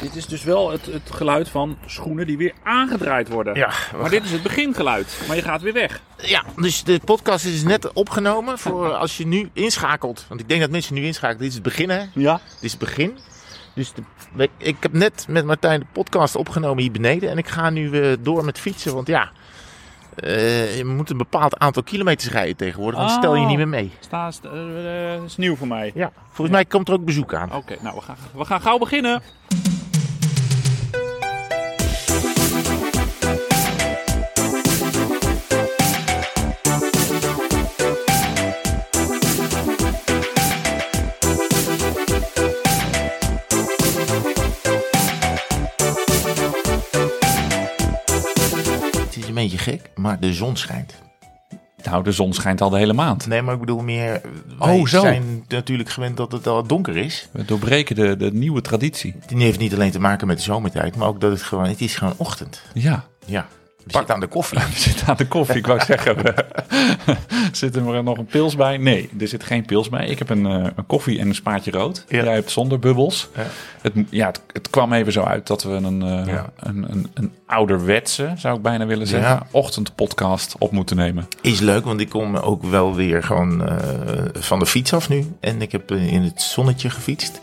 Dit is dus wel het, het geluid van schoenen die weer aangedraaid worden. Ja, Maar dit is het begingeluid. Maar je gaat weer weg. Ja, dus de podcast is net opgenomen voor als je nu inschakelt. Want ik denk dat mensen nu inschakelen. Dit is het begin, hè? Ja. Dit is het begin. Dus de, ik heb net met Martijn de podcast opgenomen hier beneden. En ik ga nu eh, door met fietsen. Want ja, eh, je moet een bepaald aantal kilometers rijden tegenwoordig. Want stel je Oh. niet meer mee. Sta, sta- eh, eh, is nieuw voor mij. Ja, volgens mij komt er ook bezoek aan. Oké, nou we gaan, we gaan gauw beginnen. Gek, maar de zon schijnt. Nou, de zon schijnt al de hele maand. Nee, maar ik bedoel meer... Wij Oh, zo. zijn natuurlijk gewend dat het al donker is. We doorbreken de, de nieuwe traditie. Die heeft niet alleen te maken met de zomertijd, maar ook dat het gewoon... Het is gewoon ochtend. Ja. Ja, zitten aan de koffie. Zitten aan de koffie. Ik wou zeggen, we, zit er nog een pils bij? Nee, er zit geen pils bij. Ik heb een, eh, een koffie en een spaatje rood. Ja. Jij hebt zonder bubbels. Ja. Het, ja, het, het kwam even zo uit dat we een, eh, Ja. een, een, een ouderwetse, zou ik bijna willen zeggen, Ja. ochtendpodcast op moeten nemen. Is leuk, want ik kom ook wel weer gewoon eh, van de fiets af nu. En ik heb in het zonnetje gefietst.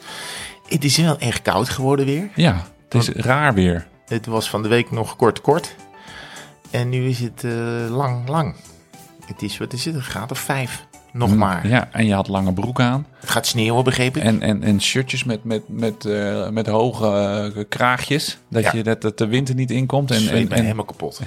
Het is wel echt koud geworden weer. Ja, het is raar weer. Het was van de week nog kort kort. En nu is het eh, lang lang. Het is, wat is het, een graad of vijf. Nog maar. Mm, Ja, en je had lange broek aan. Het gaat sneeuwen, begreep ik. En, en, en shirtjes met, met, met, eh, met hoge eh, kraagjes. Dat, Ja. je, dat, dat de winter niet inkomt. En, en, en, helemaal kapot.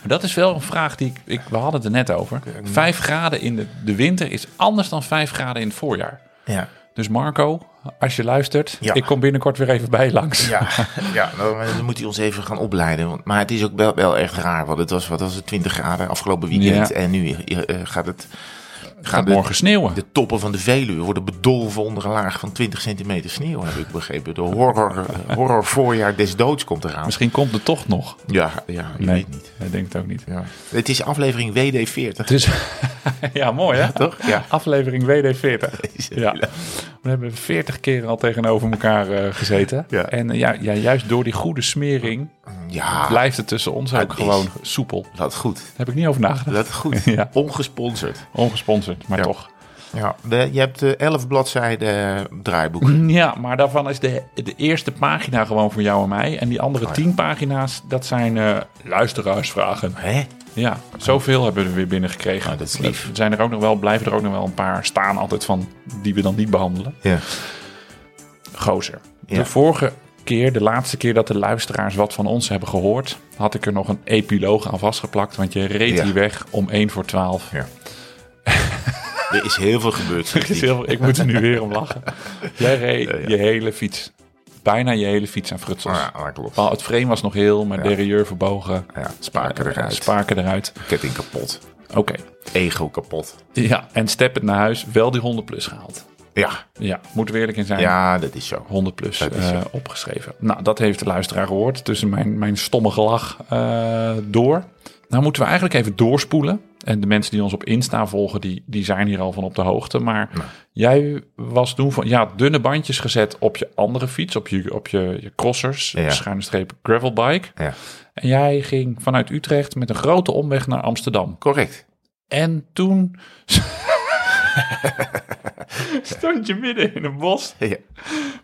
Maar dat is wel een vraag die ik, ik we hadden het er net over. Vijf graden in de, de winter is anders dan vijf graden in het voorjaar. Ja, Dus Marco, als je luistert, Ja. ik kom binnenkort weer even bij langs. ja, ja maar dan moet hij ons even gaan opleiden. Want, maar het is ook wel, wel echt raar. Want het was, wat was het, 20 graden afgelopen weekend. Ja. En nu eh, gaat het... Gaat de- morgen sneeuwen. De toppen van de Veluwe worden bedolven onder een laag van 20 centimeter sneeuw, heb ik begrepen. De horror, horror voorjaar des doods komt eraan. Misschien komt het toch nog. Ja, ja je Nee, weet niet. ik denk het ook niet. Ja. Het is aflevering WD40. Dus, ja, mooi hè? Toch? Ja. Aflevering WD40. Ja. We hebben 40 keer al tegenover elkaar eh, gezeten. Ja. En eh, ja, ja, juist door die goede smering Ja, blijft het tussen ons ook is- gewoon soepel. Daar dat goed. heb ik niet over nagedacht. Dat goed. Ja. Ongesponsord. Ongesponsord, maar Ja. toch. Ja, de- je hebt eh, 11 bladzijden eh, draaiboek. Ja, maar daarvan is de, de eerste pagina gewoon voor jou en mij. En die andere Oh tien pagina's, dat zijn eh, luisteraarsvragen. Hè? Ja, zoveel hebben we er weer binnengekregen. Oh, dat is lief. Er zijn er ook nog wel, blijven er ook nog wel een paar staan altijd van die we dan niet behandelen. Ja. Gozer. Ja. De vorige keer, de laatste keer dat de luisteraars wat van ons hebben gehoord, had ik er nog een epiloog aan vastgeplakt. Want je reed Ja. hier weg om 1 voor 12. ja. er is heel veel gebeurd. Er is heel- ik moet er nu weer om lachen. Jij reed Ja, je hele fiets. Bijna je hele fiets aan frutsels. Ja, dat klopt. Wel, Het frame was nog heel, maar Ja. derailleur verbogen. Spaken Eh, eruit. Spaken eruit. Ketting kapot. Oké. Ego kapot. Ja, en step het naar huis. Wel die 100 plus gehaald. Ja, Ja, moeten we eerlijk in zijn. ja dat is zo. 100 plus zo. opgeschreven. Nou, dat heeft de luisteraar gehoord. Tussen mijn, mijn stomme gelach eh, door. Nou moeten we eigenlijk even doorspoelen. En de mensen die ons op Insta volgen, die, die zijn hier al van op de hoogte. Maar jij was toen van, ja, dunne bandjes gezet op je andere fiets. Op je, op je, je crossers, Ja. schuine streep gravelbike. Ja. En jij ging vanuit Utrecht met een grote omweg naar Amsterdam. Correct. En toen stond je midden in een bos Ja,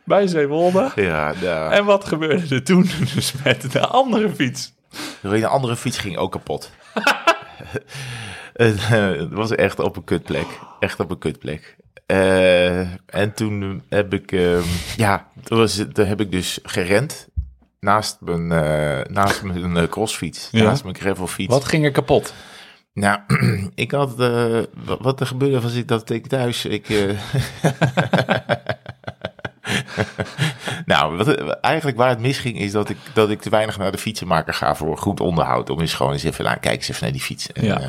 bij Zeewolde. ja nou, En wat gebeurde er toen dus met de andere fiets? een andere fiets ging ook kapot. het, was echt op een kutplek. Echt op een kutplek. Eh, en toen heb ik, ehm, ja, toen, was, toen heb ik dus gerend naast mijn, eh, naast mijn eh, crossfiets, Ja. naast mijn gravelfiets. Wat ging er kapot? Nou, ik had, eh, wat, er gebeurde was ik, dat ik thuis, ik... eh, nou, wat, eigenlijk waar het misging is dat ik, dat ik te weinig naar de fietsenmaker ga voor goed onderhoud. Om eens gewoon eens even, aan, kijk eens even naar die fiets. En, Ja. eh,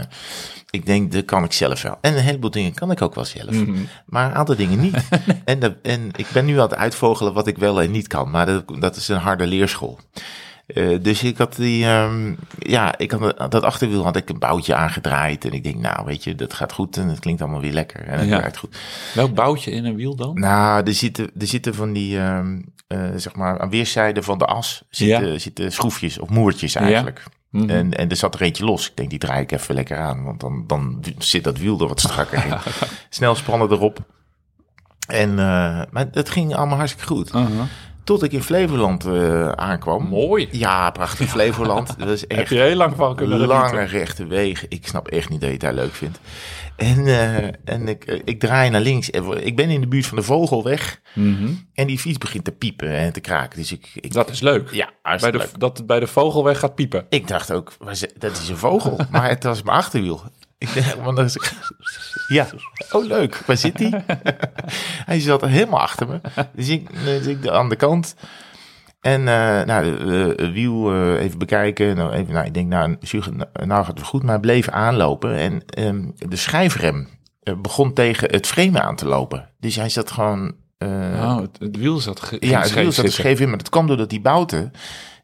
ik denk, dat kan ik zelf wel. En een heleboel dingen kan ik ook wel zelf. Mhm. Maar een aantal dingen niet. en, en ik ben nu aan het uitvogelen wat ik wel en niet kan. Maar dat, dat is een harde leerschool. Eh, dus ik had die, ehm, ja, ik had dat achterwiel had ik een boutje aangedraaid. En ik denk, nou, weet je, dat gaat goed en het klinkt allemaal weer lekker. En het Ja. werkt goed. Welk boutje in een wiel dan? Nou, er zitten, er zitten van die, eh, zeg maar, aan weerszijden van de as zitten, zitten schroefjes of moertjes eigenlijk. Mhm. En, en er zat er eentje los. Ik denk, die draai ik even lekker aan, want dan, dan zit dat wiel er wat strakker in. Snel spannen erop. En, eh, maar het ging allemaal hartstikke goed. Uh-huh. Tot ik in Flevoland eh, aankwam. Mooi. Ja, prachtig Flevoland. Dat is Heb echt je heel lang van kunnen lange genieten. rechte wegen. Ik snap echt niet dat je het daar leuk vindt. En, eh, en ik, eh, ik draai naar links. Ik ben in de buurt van de Vogelweg. Mhm. En die fiets begint te piepen en te kraken. Dus ik, ik Dat is leuk. ja, bij hartstikke de, leuk. dat het bij de vogelweg gaat piepen. Ik dacht ook, dat is een vogel. maar het was mijn achterwiel. Ik want is, ja, oh leuk, waar zit hij? hij zat helemaal achter me. Dus ik, dus ik aan de kant. En eh, nou, de, wiel eh, even bekijken. Nou, even, nou, ik denk, nou, nou, nou gaat het goed. Maar hij bleef aanlopen. En ehm, de schijfrem eh, begon tegen het frame aan te lopen. Dus hij zat gewoon... Oh, het, het wiel zat ja, het wiel zat scheef in, maar dat kwam doordat die bouten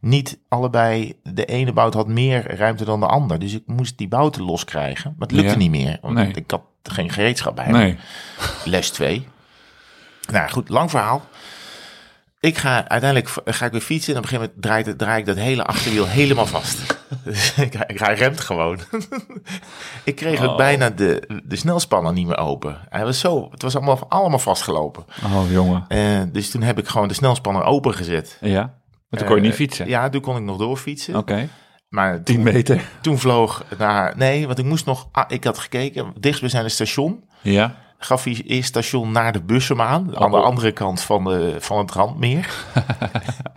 niet allebei, de ene bout had meer ruimte dan de ander. Dus ik moest die bouten loskrijgen, maar het lukte Ja. niet meer. Want Nee. ik had geen gereedschap bij. Nee. Les 2. Nou goed, lang verhaal. Ik ga uiteindelijk ga ik weer fietsen en op een gegeven moment draait het, draai ik dat hele achterwiel helemaal vast. Dus ik, ik hij remt gewoon. ik kreeg ook Oh. bijna de, de snelspanner niet meer open. Hij was zo, het was allemaal, allemaal vastgelopen. Oh, jongen. Eh, dus toen heb ik gewoon de snelspanner opengezet. Ja. Toen kon je niet Eh, fietsen. Ja, toen kon ik nog doorfietsen. Oké. Maar 10 toen, meter. toen vloog naar... Nee, want ik moest nog... ah, ik had gekeken, dichtstbijzijnde station... Ja. Gaf hij eerst station naar de bussum aan. Aan de Oh. andere kant van, de, van het randmeer.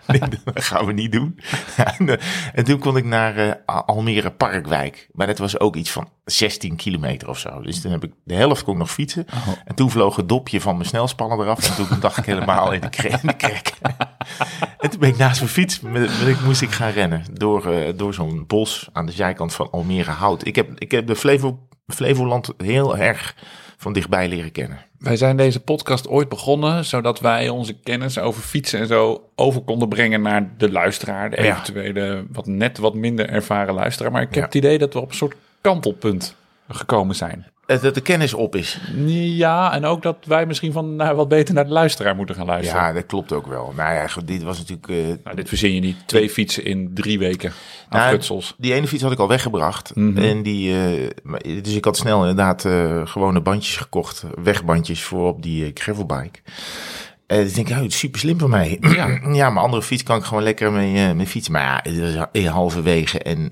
Nee, dat gaan we niet doen. en, eh, en toen kon ik naar eh, Almere Parkwijk. Maar dat was ook iets van 16 kilometer of zo. Dus toen heb ik de helft kon ik nog fietsen. Oh. En toen vloog het dopje van mijn snelspannen eraf. En toen dacht ik helemaal in de, kre- in de krek. en toen ben ik naast mijn fiets, met, met, ik moest ik gaan rennen. Door, eh, door zo'n bos aan de zijkant van Almere Hout. Ik heb, ik heb de Flevo, Flevoland heel erg van dichtbij leren kennen. Wij zijn deze podcast ooit begonnen, zodat wij onze kennis over fietsen en zo over konden brengen naar de luisteraar, de eventuele wat net wat minder ervaren luisteraar. Maar ik heb Ja. het idee dat we op een soort kantelpunt gekomen zijn. Dat de kennis op is. Ja, en ook dat wij misschien van nou, wat beter naar de luisteraar moeten gaan luisteren. Ja, dat klopt ook wel. Nou ja, dit was natuurlijk... eh, Nou, dit verzin je niet. Twee fietsen in drie weken Nou. Die ene fiets had ik al weggebracht. Mhm. En die, eh, dus ik had snel inderdaad eh, gewone bandjes gekocht. Wegbandjes voor op die gravelbike. Eh dus denk ik, ja, super slim van mij. Ja. ja, mijn andere fiets kan ik gewoon lekker mee, mee fietsen. Maar ja, het halverwege. En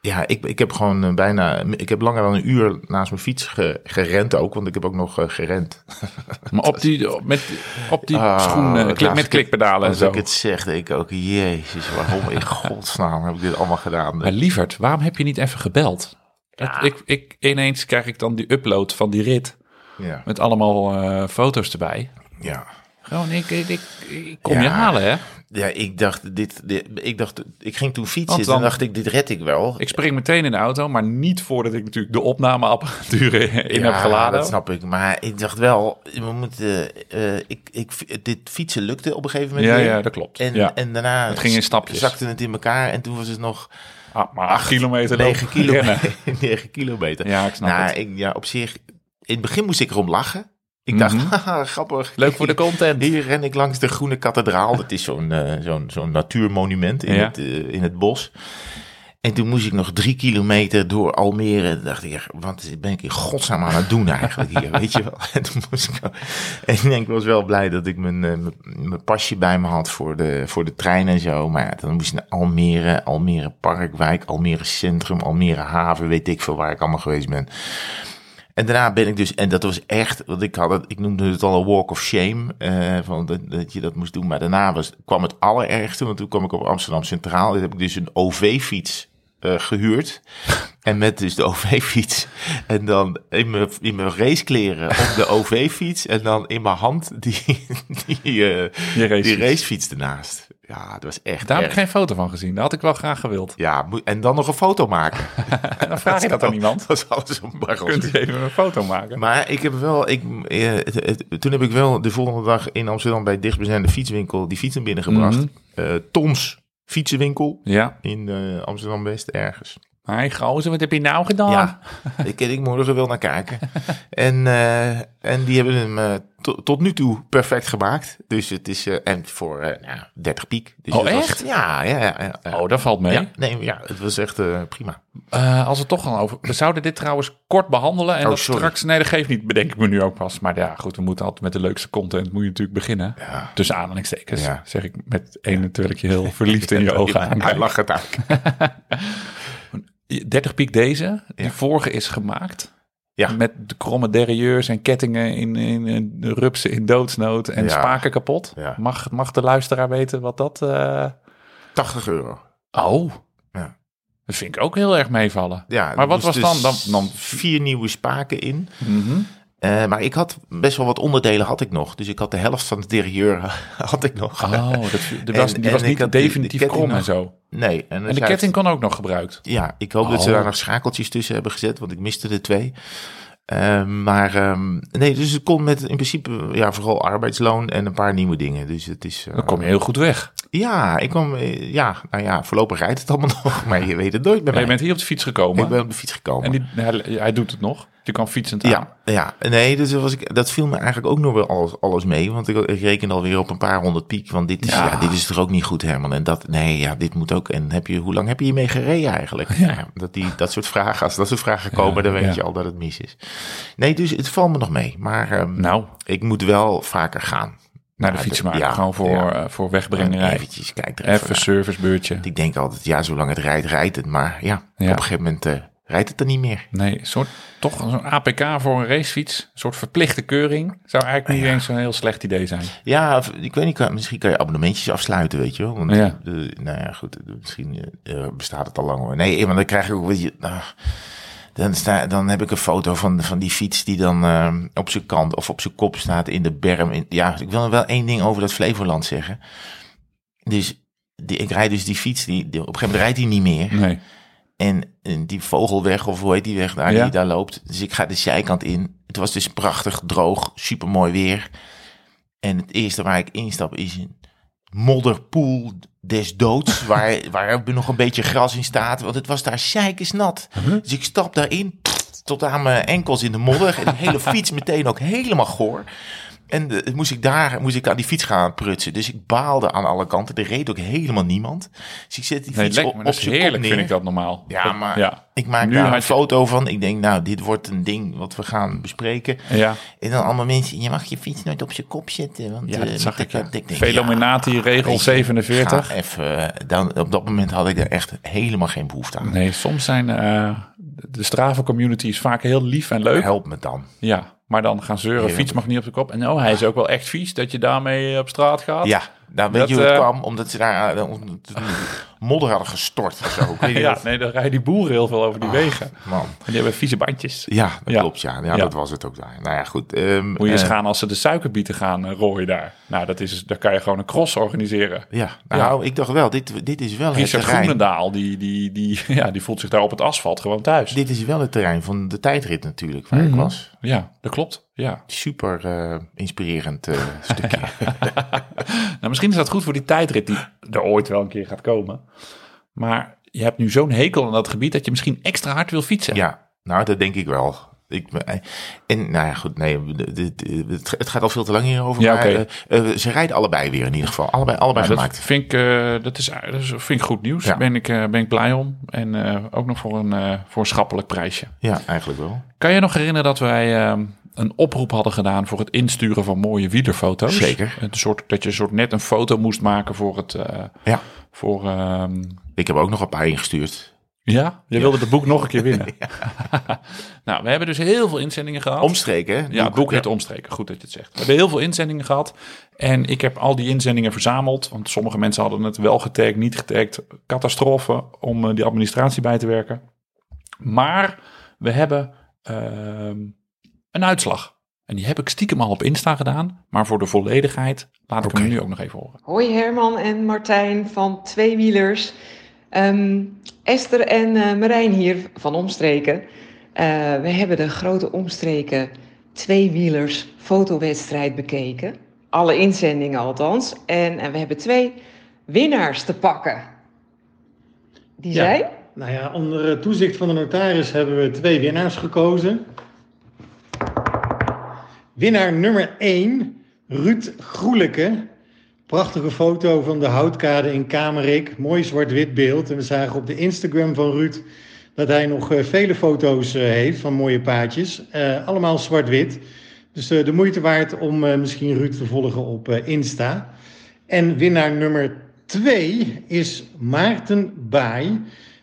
ja, ik, ik heb gewoon eh, bijna... Ik heb langer dan een uur naast mijn fiets ge- gerend ook. Want ik heb ook nog eh, gerend. Maar op die, op- met, op die Ah, schoenen, klik, met klikpedalen en Als zo. ik het zeg, denk ik ook, jezus, waarom in godsnaam heb ik dit allemaal gedaan? Maar lieverd, waarom heb je niet even gebeld? Ja. Ik, ik, ineens krijg ik dan die upload van die rit Ja, met allemaal eh, foto's erbij. ja. Ik, ik, ik, ik kom Ja. je halen, hè? Ja, ik dacht, dit, dit, ik dacht, ik ging toen fietsen. Dan- Toen dacht ik, dit red ik wel. Ik spring meteen in de auto, maar niet voordat ik natuurlijk de opnameapparatuur in heb geladen. dat snap ik. Maar ik dacht wel, we moeten, eh, ik, ik, dit fietsen lukte op een gegeven moment ja, weer. ja, dat klopt. En, ja. en daarna Het ging in stapjes. zakte het in elkaar. En toen was het nog Ah, maar acht kilometer 9 lopen, rennen. kilometer. 9 kilometer. Ja, ik snap nou, het. ik, ja, op zich, in het begin moest ik erom lachen. Ik dacht, Mhm. haha, grappig. Leuk voor de content. Hier ren ik langs de Groene Kathedraal. Dat is zo'n eh, zo'n zo'n natuurmonument in, Ja. het, eh, in het bos. En toen moest ik nog drie kilometer door Almere. Dacht ik, wat ben ik in godsnaam aan het doen eigenlijk hier, weet je wel. En toen moest ik... En ik denk, ik was wel blij dat ik mijn, eh, mijn, mijn pasje bij me had voor de, voor de trein en zo. Maar ja, dan moest ik naar Almere, Almere Parkwijk, Almere Centrum, Almere Haven. Weet ik veel waar ik allemaal geweest ben. En daarna ben ik dus, en dat was echt, want ik had het, ik noemde het al een walk of shame, eh, van dat, dat je dat moest doen. Maar daarna was, kwam het allerergste, want toen kwam ik op Amsterdam Centraal. Toen heb ik dus een OV-fiets eh, gehuurd. En met dus de OV-fiets. En dan in mijn, in mijn racekleren op de OV-fiets. En dan in mijn hand die, die, eh, die racefiets. racefiets ernaast. Ja, dat was echt Daar heb ik geen foto van gezien. Dat had ik wel graag gewild. Ja, en dan nog een foto maken. En dan vraag je dat aan iemand. Dat is alles een barrel. Kunt u even een foto maken? Maar ik heb wel, ik, eh, het- het- toen heb ik wel de volgende dag in Amsterdam bij het dichtstbijzijnde fietswinkel die fietsen binnengebracht. Mhm. Eh, Tons fietsenwinkel Ja, in eh, Amsterdam West ergens. Hi gozer, wat heb je nou gedaan? Ja, ik ken ik morgen wel naar kijken. En, eh, en die hebben hem eh, to- tot nu toe perfect gemaakt. Dus het is, eh, en voor nou, 30 piek. Dus Oh, was- echt? ja, ja, ja. Oh, dat valt mee. ja, nee, ja, het was echt prima. Als we het toch gaan over... We zouden dit trouwens kort behandelen. En Oh, dat sorry. straks... Nee, dat geeft niet. Bedenk ik me nu ook pas. Maar ja, goed. We moeten altijd met de leukste content moet je natuurlijk beginnen. Ja. Tussen aanhalingstekens. Zeg ik met terwijl ik je heel verliefd in je ogen Hij lacht het uit. 30 piek deze. Die Ja. vorige is gemaakt. Ja. Met de kromme derrieurs en kettingen in, in, in de rupsen in doodsnood en Ja. spaken kapot. Ja. Mag, mag de luisteraar weten wat dat... eh, 80 euro. Oh, Ja. dat vind ik ook heel erg meevallen. Ja, Maar wat moest was dan- dus dan- dan- Vier nieuwe spaken in. Mhm. Eh, maar ik had best wel wat onderdelen had ik nog. Dus ik had de helft van het derieur had ik nog. Oh, dat, die was, En- die was niet definitief ketting krom en zo. Nee. En, En de ketting kon ook nog gebruikt. Ja, ik hoop dat ze Oh. daar nog schakeltjes tussen hebben gezet, want ik miste er twee. Eh, maar ehm, nee, dus het kon met in principe ja, vooral arbeidsloon en een paar nieuwe dingen. Dus het is. eh, Dan kom je heel goed weg. Ja, ik kwam. eh, Ja, nou ja, voorlopig rijdt het allemaal nog, maar je weet het nooit bij Maar mij. je bent hier op de fiets gekomen. Ik ben op de fiets gekomen. En die, hij, hij doet het nog. Je kan fietsend aan. Ja, ja, nee, dus dat was ik, dat viel me eigenlijk ook nog wel alles, alles mee. Want ik, ik reken alweer op een paar honderd piek. Want dit is, Ja. ja. dit is toch ook niet goed, Herman. En dat, nee, ja, dit moet ook. En heb je, hoe lang heb je hiermee gereden eigenlijk? Ja. dat, die, dat soort vragen, als dat soort vragen komen, dan weet je al dat het mis is. Nee, dus het valt me nog mee. Maar ehm, Nou, ik moet wel vaker gaan. naar de Ja, fietsenmaker. ja, Gewoon voor, ja. eh, voor En wegbrengerij. eventjes, kijk er even, Even servicebeurtje. Ik denk altijd, ja, zolang het rijdt, rijdt het. Maar ja, Ja. op een gegeven moment eh, rijdt het er niet meer. Nee, een soort, toch zo'n APK voor een racefiets. Een soort verplichte keuring. Zou eigenlijk niet eens zo'n heel slecht idee zijn. Ja, of, ik weet niet, misschien kan je abonnementjes afsluiten, weet je wel. Want, Ja. de, nou ja, goed, de- misschien eh, bestaat het al lang hoor. Nee, maar dan krijg je ook, weet je, nou, dan, sta, dan heb ik een foto van, van die fiets die dan eh, op zijn kant of op zijn kop staat in de berm. In, ja, ik wil wel één ding over dat Flevoland zeggen. Dus die, ik rijd dus die fiets, die, die- op een gegeven moment rijdt hij niet meer. Nee. En, en die vogelweg, of hoe heet die weg daar, Ja. die daar loopt. Dus ik ga de zijkant in. Het was dus prachtig, droog, supermooi weer. En het eerste waar ik instap is een modderpoel des doods. waar, waar nog een beetje gras in staat. Want het was daar nat. Dus ik stap daarin, tot aan mijn enkels in de modder. En de hele fiets meteen ook helemaal goor. En eh, moest ik daar moest ik aan die fiets gaan prutsen. Dus ik baalde aan alle kanten. Er reed ook helemaal niemand. Dus ik zet die Nee, fiets lekker, op, op zijn heerlijk, vind ik dat normaal. Ja, maar Ja, ik maak Nu daar een je- foto van. Ik denk, nou, dit wordt een ding wat we gaan bespreken. ja. En dan allemaal mensen, je mag je fiets nooit op zijn kop zetten. Want, ja eh, dat zag ik. ja. denk, Velominati, ja, regel weet je, 47. ga Even, eh, dan, op dat moment had ik er echt helemaal geen behoefte aan. Nee, soms zijn de Strava community is vaak heel lief en leuk. Help me dan. Ja, maar dan gaan zeuren, fiets mag niet op de kop. En oh, hij is ook wel echt vies dat je daarmee op straat gaat. Ja, nou, weet Dat, je hoe het eh, kwam? Omdat ze daar eh, modder hadden gestort of zo. Ja, of- nee, dan rijden die boeren heel veel over die wegen. Man. En die hebben vieze bandjes. Ja, dat Ja. klopt. Ja. Ja, Ja. dat was het ook daar. Nou ja, goed. ehm, Moet je eens eh, gaan als ze de suikerbieten gaan rooien daar. Nou, dat is, daar kan je gewoon een cross organiseren. Ja, nou, ik dacht wel, dit, dit is wel het Richard terrein. Groenendaal, die, die, die, ja, die voelt zich daar op het asfalt gewoon thuis. Dit is wel het terrein van de tijdrit natuurlijk, waar ik Mhm. was. Ja, dat klopt. Ja. Super eh, inspirerend eh, stukje. Nou, misschien is dat goed voor die tijdrit die er ooit wel een keer gaat komen. Maar je hebt nu zo'n hekel aan dat gebied dat je misschien extra hard wil fietsen. Ja, nou, dat denk ik wel. Ik, ben- en nou ja, goed, nee, het, gaat al veel te lang hierover. Ja, maar eh, eh, ze rijden allebei weer in ieder geval. Allebei, allebei Nou, dat gemaakt. vind ik, eh, dat is, dat is, vind ik goed nieuws. Ja. Ben, ik, eh, ben ik blij om. En eh, ook nog voor een, eh, voor een schappelijk prijsje. Ja, eigenlijk wel. Kan je nog herinneren dat wij eh, een oproep hadden gedaan voor het insturen van mooie wielerfoto's? Zeker. Een soort, dat je een soort net een foto moest maken voor het... eh, Ja, voor, ehm, ik heb ook nog een paar ingestuurd. ja, je wilde het boek nog een keer winnen. nou, we hebben dus heel veel inzendingen gehad. Omstreken, hè? Ja, het boek heet Omstreken. Goed dat je het zegt. We hebben heel veel inzendingen gehad. En ik heb al die inzendingen verzameld. Want sommige mensen hadden het wel getagd, niet getagd. Catastrofe om eh, die administratie bij te werken. Maar we hebben ehm, een uitslag. En die heb ik stiekem al op Insta gedaan. Maar voor de volledigheid laat ik hem nu ook nog even horen. Hoi Herman en Martijn van Tweewielers. Ehm Esther en eh, Marijn hier van Omstreken. Eh, we hebben de grote Omstreken Tweewielers fotowedstrijd bekeken. Alle inzendingen althans. En, en we hebben twee winnaars te pakken. Die Ja. zijn? nou ja, onder toezicht van de notaris hebben we twee winnaars gekozen. Winnaar nummer 1, Ruud Groeleke. Prachtige foto van de houtkade in Kamerik. Mooi zwart-wit beeld. En we zagen op de Instagram van Ruud dat hij nog eh, vele foto's eh, heeft van mooie paadjes. Eh, allemaal zwart-wit. Dus de moeite waard om misschien Ruud te volgen op Insta. En winnaar nummer 2 is Maarten Baai.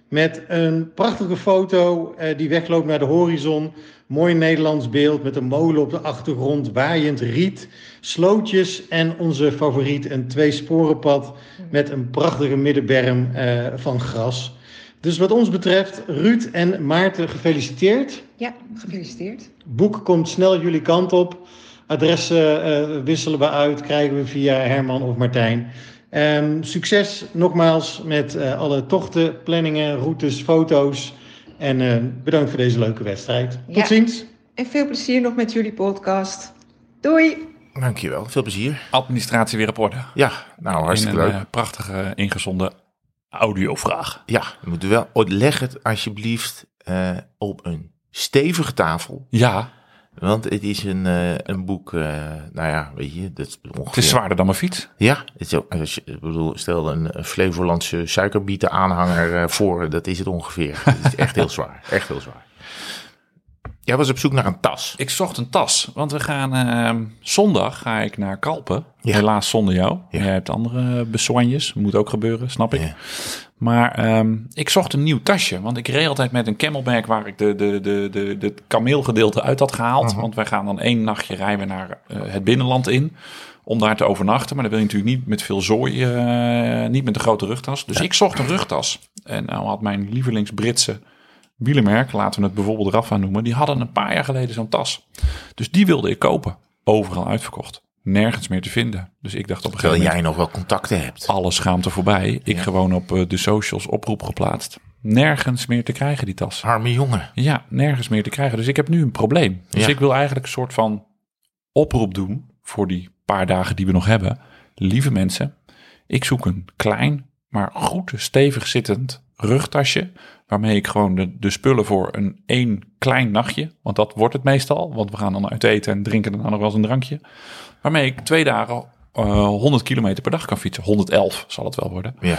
Met een prachtige foto eh, die wegloopt naar de horizon. Mooi Nederlands beeld met een molen op de achtergrond, waaiend riet, slootjes en onze favoriet, een tweesporenpad met een prachtige middenberm eh, van gras. Dus wat ons betreft, Ruud en Maarten, gefeliciteerd. Ja, gefeliciteerd. Boek komt snel jullie kant op. Adressen eh, wisselen we uit, krijgen we via Herman of Martijn. Ehm, succes nogmaals met eh, alle tochten, planningen, routes, foto's. En eh, bedankt voor deze leuke wedstrijd. Tot Ja. ziens. En veel plezier nog met jullie podcast. Doei! Dankjewel, veel plezier. Administratie weer op orde. Ja, nou hartstikke In een leuk. eh, prachtige ingezonde audiovraag. Ja, we moeten wel, oh, leg het alsjeblieft eh, op een stevige tafel. Ja, Want het is een, eh, een boek, eh, nou ja, weet je, dat is ongeveer... het is zwaarder dan mijn fiets. Ja, het is ook, als je, ik bedoel, stel een, Flevolandse suikerbieten aanhanger eh, voor, dat is het ongeveer. Het is echt heel zwaar, echt heel zwaar. Jij was op zoek naar een tas. Ik zocht een tas, want we gaan ehm, zondag ga ik naar Kalpen. Ja. Helaas zonder jou. Ja. Jij hebt andere besoignes, moet ook gebeuren, snap ik. Ja. Maar ehm, ik zocht een nieuw tasje, want ik reed altijd met een camelback waar ik de, de, de, de, de kameelgedeelte uit had gehaald. Mhm. Want wij gaan dan één nachtje rijden naar eh, het binnenland in om daar te overnachten. Maar dan wil je natuurlijk niet met veel zooi, eh, niet met een grote rugtas. Dus ik zocht een rugtas. En nou had mijn lievelings Britse wielenmerk, laten we het bijvoorbeeld Rafa noemen, die hadden een paar jaar geleden zo'n tas. Dus die wilde ik kopen. Overal uitverkocht. Nergens meer te vinden. Dus ik dacht op een gegeven Terwijl moment, jij nog wel contacten hebt. alle schaamte voorbij. Ik gewoon op eh, de socials oproep geplaatst. Nergens meer te krijgen die tas. Arme jongen. Ja, nergens meer te krijgen. Dus ik heb nu een probleem. Dus Ja. ik wil eigenlijk een soort van oproep doen voor die paar dagen die we nog hebben. Lieve mensen, ik zoek een klein, maar goed stevig zittend rugtasje. Waarmee ik gewoon de, de spullen voor een één klein nachtje, want dat wordt het meestal. Want we gaan dan uit eten en drinken daarna nog wel eens een drankje. Waarmee ik twee dagen eh 100 kilometer per dag kan fietsen. 111 zal het wel worden. Ja.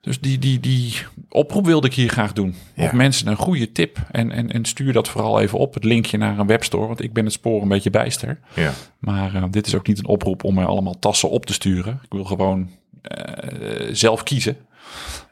Dus die, die, die oproep wilde ik hier graag doen. Ja. Of mensen een goede tip. En, en, en stuur dat vooral even op, het linkje naar een webstore. Want ik ben het spoor een beetje bijster. ja. Maar eh, dit is ook niet een oproep om mij allemaal tassen op te sturen. Ik wil gewoon eh, zelf kiezen.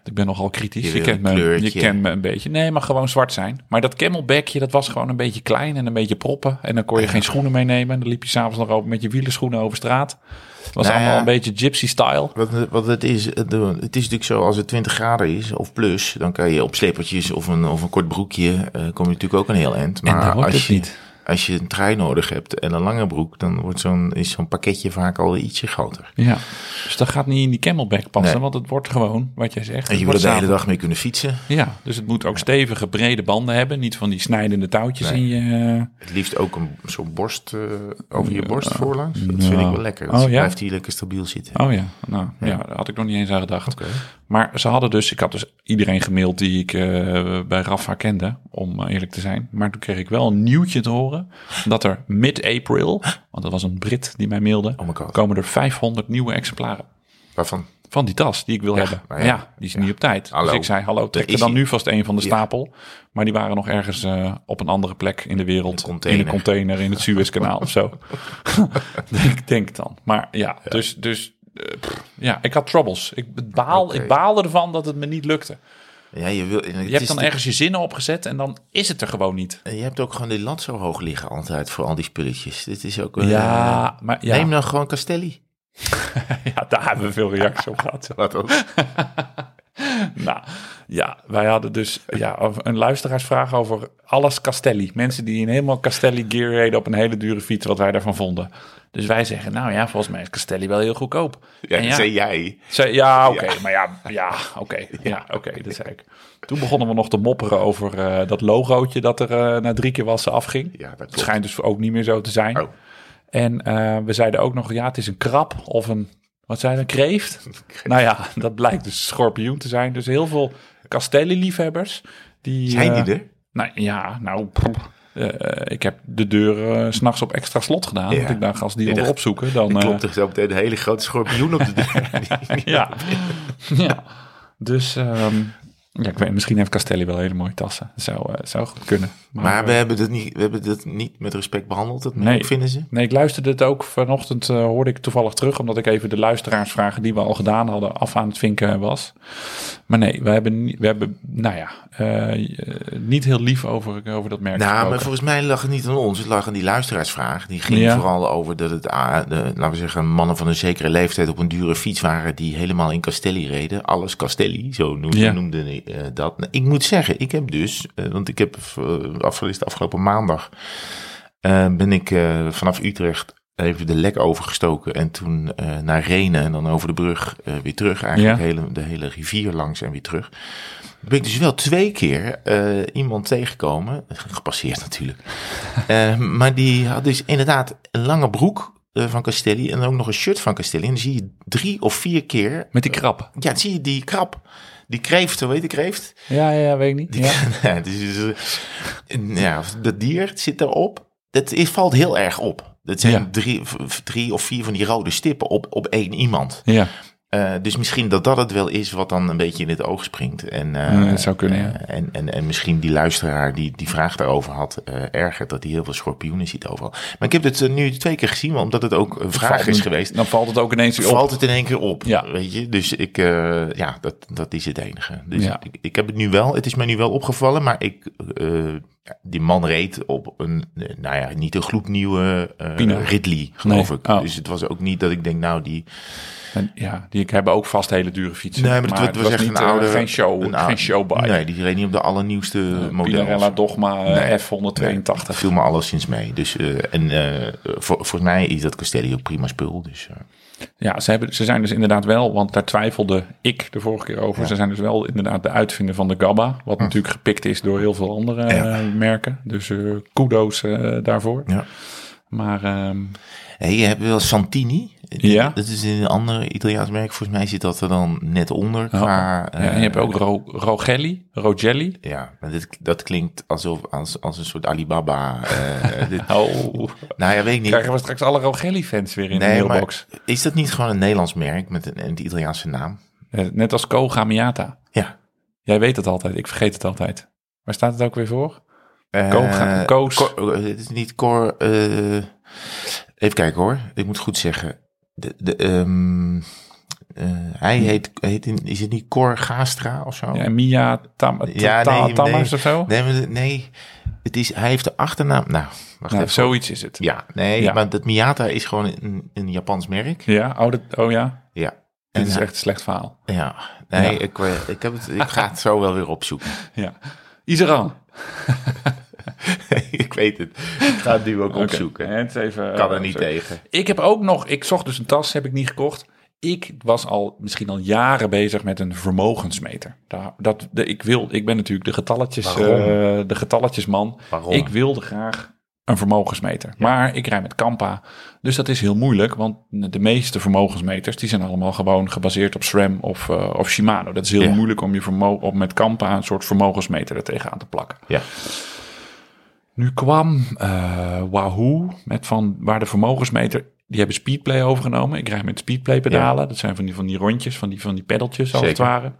Ik ben nogal kritisch. Je kent een me, je kent me een beetje. Nee, maar gewoon zwart zijn. Maar dat camelbackje, dat was gewoon een beetje klein en een beetje proppen. En dan kon je geen schoenen meenemen. En dan liep je s'avonds nog over met je wielerschoenen over straat. Het was Nou allemaal ja. een beetje gypsy style. Wat, wat het is, het het is natuurlijk zo, als het 20 graden is of plus, dan kan je op slippertjes of een, of een kort broekje, eh, kom je natuurlijk ook een heel eind. En Maar wordt als het je, niet. Als je een trui nodig hebt en een lange broek, dan wordt zo'n, is zo'n pakketje vaak al ietsje groter. Ja, dus dat gaat niet in die camelback passen, Nee. want het wordt gewoon, wat jij zegt. En je wil er de hele dag mee kunnen fietsen. Ja, dus het moet ook stevige, brede banden hebben. Niet van die snijdende touwtjes Nee. in je... Het liefst ook een zo'n borst eh, over je borst voorlangs. Dat vind ik wel lekker. Dat Oh, ja? blijft hier lekker stabiel zitten. Oh ja, nou ja. daar had ik nog niet eens aan gedacht. Maar ze hadden dus, ik had dus iedereen gemaild die ik eh, bij Rafa kende, om eh, eerlijk te zijn. Maar toen kreeg ik wel een nieuwtje te horen, dat er mid-April, want dat was een Brit die mij mailde, Oh komen er 500 nieuwe exemplaren Waarvan? van die tas die ik wil Ja, hebben. ja. ja, die is niet op tijd. Hallo. Dus ik zei, hallo, trek er dan nu vast een van de stapel. Maar die waren nog ergens eh, op een andere plek in de wereld. Een. In een container in het Suezkanaal of zo. denk, denk dan. Maar ja, dus, dus eh, pff, ja, ik had troubles. Ik, baal, ik baalde ervan dat het me niet lukte. Ja, je, wil, Je hebt dan ergens je zinnen opgezet en dan is het er gewoon niet. Je hebt ook gewoon de lat zo hoog liggen altijd voor al die spulletjes. Dit is ook... eh, Ja, maar ja, Neem dan gewoon Castelli. ja, daar hebben we veel reacties op gehad. Wat ook. Nou, ja, wij hadden dus ja, een luisteraarsvraag over alles Castelli. Mensen die in helemaal Castelli gear reden op een hele dure fiets, wat wij daarvan vonden. Dus wij zeggen, nou ja, volgens mij is Castelli wel heel goedkoop. Ja, En zei jij. Zei, ja, oké, Ja. maar ja, ja, oké, ja, oké, dat zei ik. Toen begonnen we nog te mopperen over eh, dat logootje dat er eh, na drie keer wassen afging. Ja, dat Het klopt. schijnt dus ook niet meer zo te zijn. Oh. En eh, we zeiden ook nog, ja, het is een krab of een, wat we, een kreeft? nou ja, dat blijkt dus schorpioen te zijn. Dus heel veel Castelli-liefhebbers. Die, Zijn eh, die er? Nou ja, nou... eh, ik heb de deur eh, 's s'nachts op extra slot gedaan. Ja. Want ik dacht, als die dacht, opzoeken, dan... Er eh, klopt er zo meteen een hele grote schorpioen op de deur. ja. ja. Dus ehm, ja, ik weet, misschien heeft Castelli wel hele mooie tassen. Dat zou, eh, zou goed kunnen. Maar we eh, hebben, dat niet, we hebben dat niet met respect behandeld, dat Nee. vinden ze? Nee, ik luisterde het ook vanochtend, eh, hoorde ik toevallig terug, omdat ik even de luisteraarsvragen die we al gedaan hadden af aan het vinken was. Maar nee, we hebben, niet- we hebben nou ja, niet heel lief over, over dat merk Nou, maar volgens mij lag het niet aan ons. Het lag aan die luisteraarsvraag. Die ging Ja. vooral over dat het, ah, de, laten we zeggen, mannen van een zekere leeftijd op een dure fiets waren die helemaal in Castelli reden. Alles Castelli, zo noemde, Ja. noemde eh, dat. Nou, Ik moet zeggen, ik heb dus, eh, want ik heb uh, afgelopen, afgelopen maandag, eh, ben ik eh, vanaf Utrecht even de lek overgestoken en toen eh, naar Renen en dan over de brug eh, weer terug. Eigenlijk Ja. hele, de hele rivier langs en weer terug. Ben ik dus wel twee keer eh, iemand tegengekomen, gepasseerd natuurlijk. Eh, maar die had dus inderdaad een lange broek eh, van Castelli en ook nog een shirt van Castelli. En dan zie je drie of vier keer, Met die krab. ja, dan zie je die krab, die kreeft, hoe heet de kreeft? Ja, ja, weet ik niet. Ja. Ja, dus, eh, ja, dat dier zit erop. Dat is, valt heel erg op. Dat zijn Ja. drie, drie of vier van die rode stippen op, op één iemand. ja. Eh, dus misschien dat dat het wel is wat dan een beetje in het oog springt. En, eh, Ja, zou kunnen, ja. eh, en, en, en misschien die luisteraar die die vraag daarover had, ergert dat hij heel veel schorpioenen ziet overal. Maar ik heb het nu twee keer gezien, omdat het ook een vraag is geweest. Dan valt het ook ineens weer op. Valt het in één keer op, Ja. weet je. Dus ik, ja, dat, dat is het enige. Dus Ja. ik, ik heb het nu wel, het is mij nu wel opgevallen, maar ik, die man reed op een, nou ja, niet een gloednieuwe Pina. Ridley, geloof Nee. ik. Oh. Dus het was ook niet dat ik denk, nou, die... En, ja, die hebben ook vast hele dure fietsen. Nee, maar het, was echt niet, een eh, oude... Geen show, een oude- geen showbike. Nee, die reed niet op de allernieuwste modellen. Pinarella Dogma eh, Nee. F182. viel me alleszins mee. Dus, eh, en voor, volgens mij is dat Castelli ook prima spul. Dus, Ja, ze, hebben, ze zijn dus inderdaad wel, want daar twijfelde ik de vorige keer over. Ze zijn dus wel inderdaad de uitvinder van de Gabba. Wat natuurlijk gepikt is door heel veel andere. Ja. eh, merken. Dus eh, kudo's eh, daarvoor. ja. Maar ehm, Hey, je hebt wel Santini. Ja. Dat is een ander Italiaans merk. Volgens mij zit dat er dan net onder. oh, Qua, ja, en je hebt eh, ook Ro Rogelli. Rogelli. Ja, maar dit, dat klinkt alsof, als, als een soort Alibaba. eh, dit, Oh, nou ja, weet ik niet. krijgen we straks alle Rogelli-fans weer in de mailbox. maar is dat niet gewoon een Nederlands merk met een, een Italiaanse naam? Eh, Net als Koga Miata. Ja. Jij weet het altijd, ik vergeet het altijd. Waar staat het ook weer voor? Eh, Koos. Eh, het is niet Cor. eh, even kijken hoor. Ik moet goed zeggen. De, de, ehm, eh, hij heet, heet in, is het niet Cor Gastra of zo? Ja, Mia Tam Ja, Ta- nee, nee. of zo? Nee, het is, hij heeft de achternaam. Nou, wacht Nou, even. zoiets is het. Ja, nee, Ja. maar dat Miata is gewoon een, een Japans merk. Ja, oh, dat, oh ja. Ja. Dit is echt een slecht verhaal. Ja, nee, Ja. Ik, eh, ik, heb het, ik ga het zo wel weer opzoeken. Ja. Iseran. ik weet het. Ik ga het nu ook opzoeken. Het even, Kan er eh, niet tegen. Ik heb ook nog, ik zocht dus een tas, heb ik niet gekocht. Ik was al misschien al jaren bezig met een vermogensmeter. Daar, dat, de, ik, wil, ik ben natuurlijk de getalletjes, Waarom? eh, de getalletjesman. Waarom? Ik wilde graag een vermogensmeter. Maar ik rij met Kampa. Dus dat is heel moeilijk. Want de meeste vermogensmeters die zijn allemaal gewoon gebaseerd op SRAM of, eh, of Shimano. Dat is heel Ja. moeilijk om je vermogen op met Kampa een soort vermogensmeter er tegenaan te plakken. Ja. Nu kwam eh, Wahoo met van waar de vermogensmeter. Die hebben Speedplay overgenomen. Ik rij met Speedplay pedalen. Dat zijn van die, van die rondjes, van die, van die peddeltjes als het ware.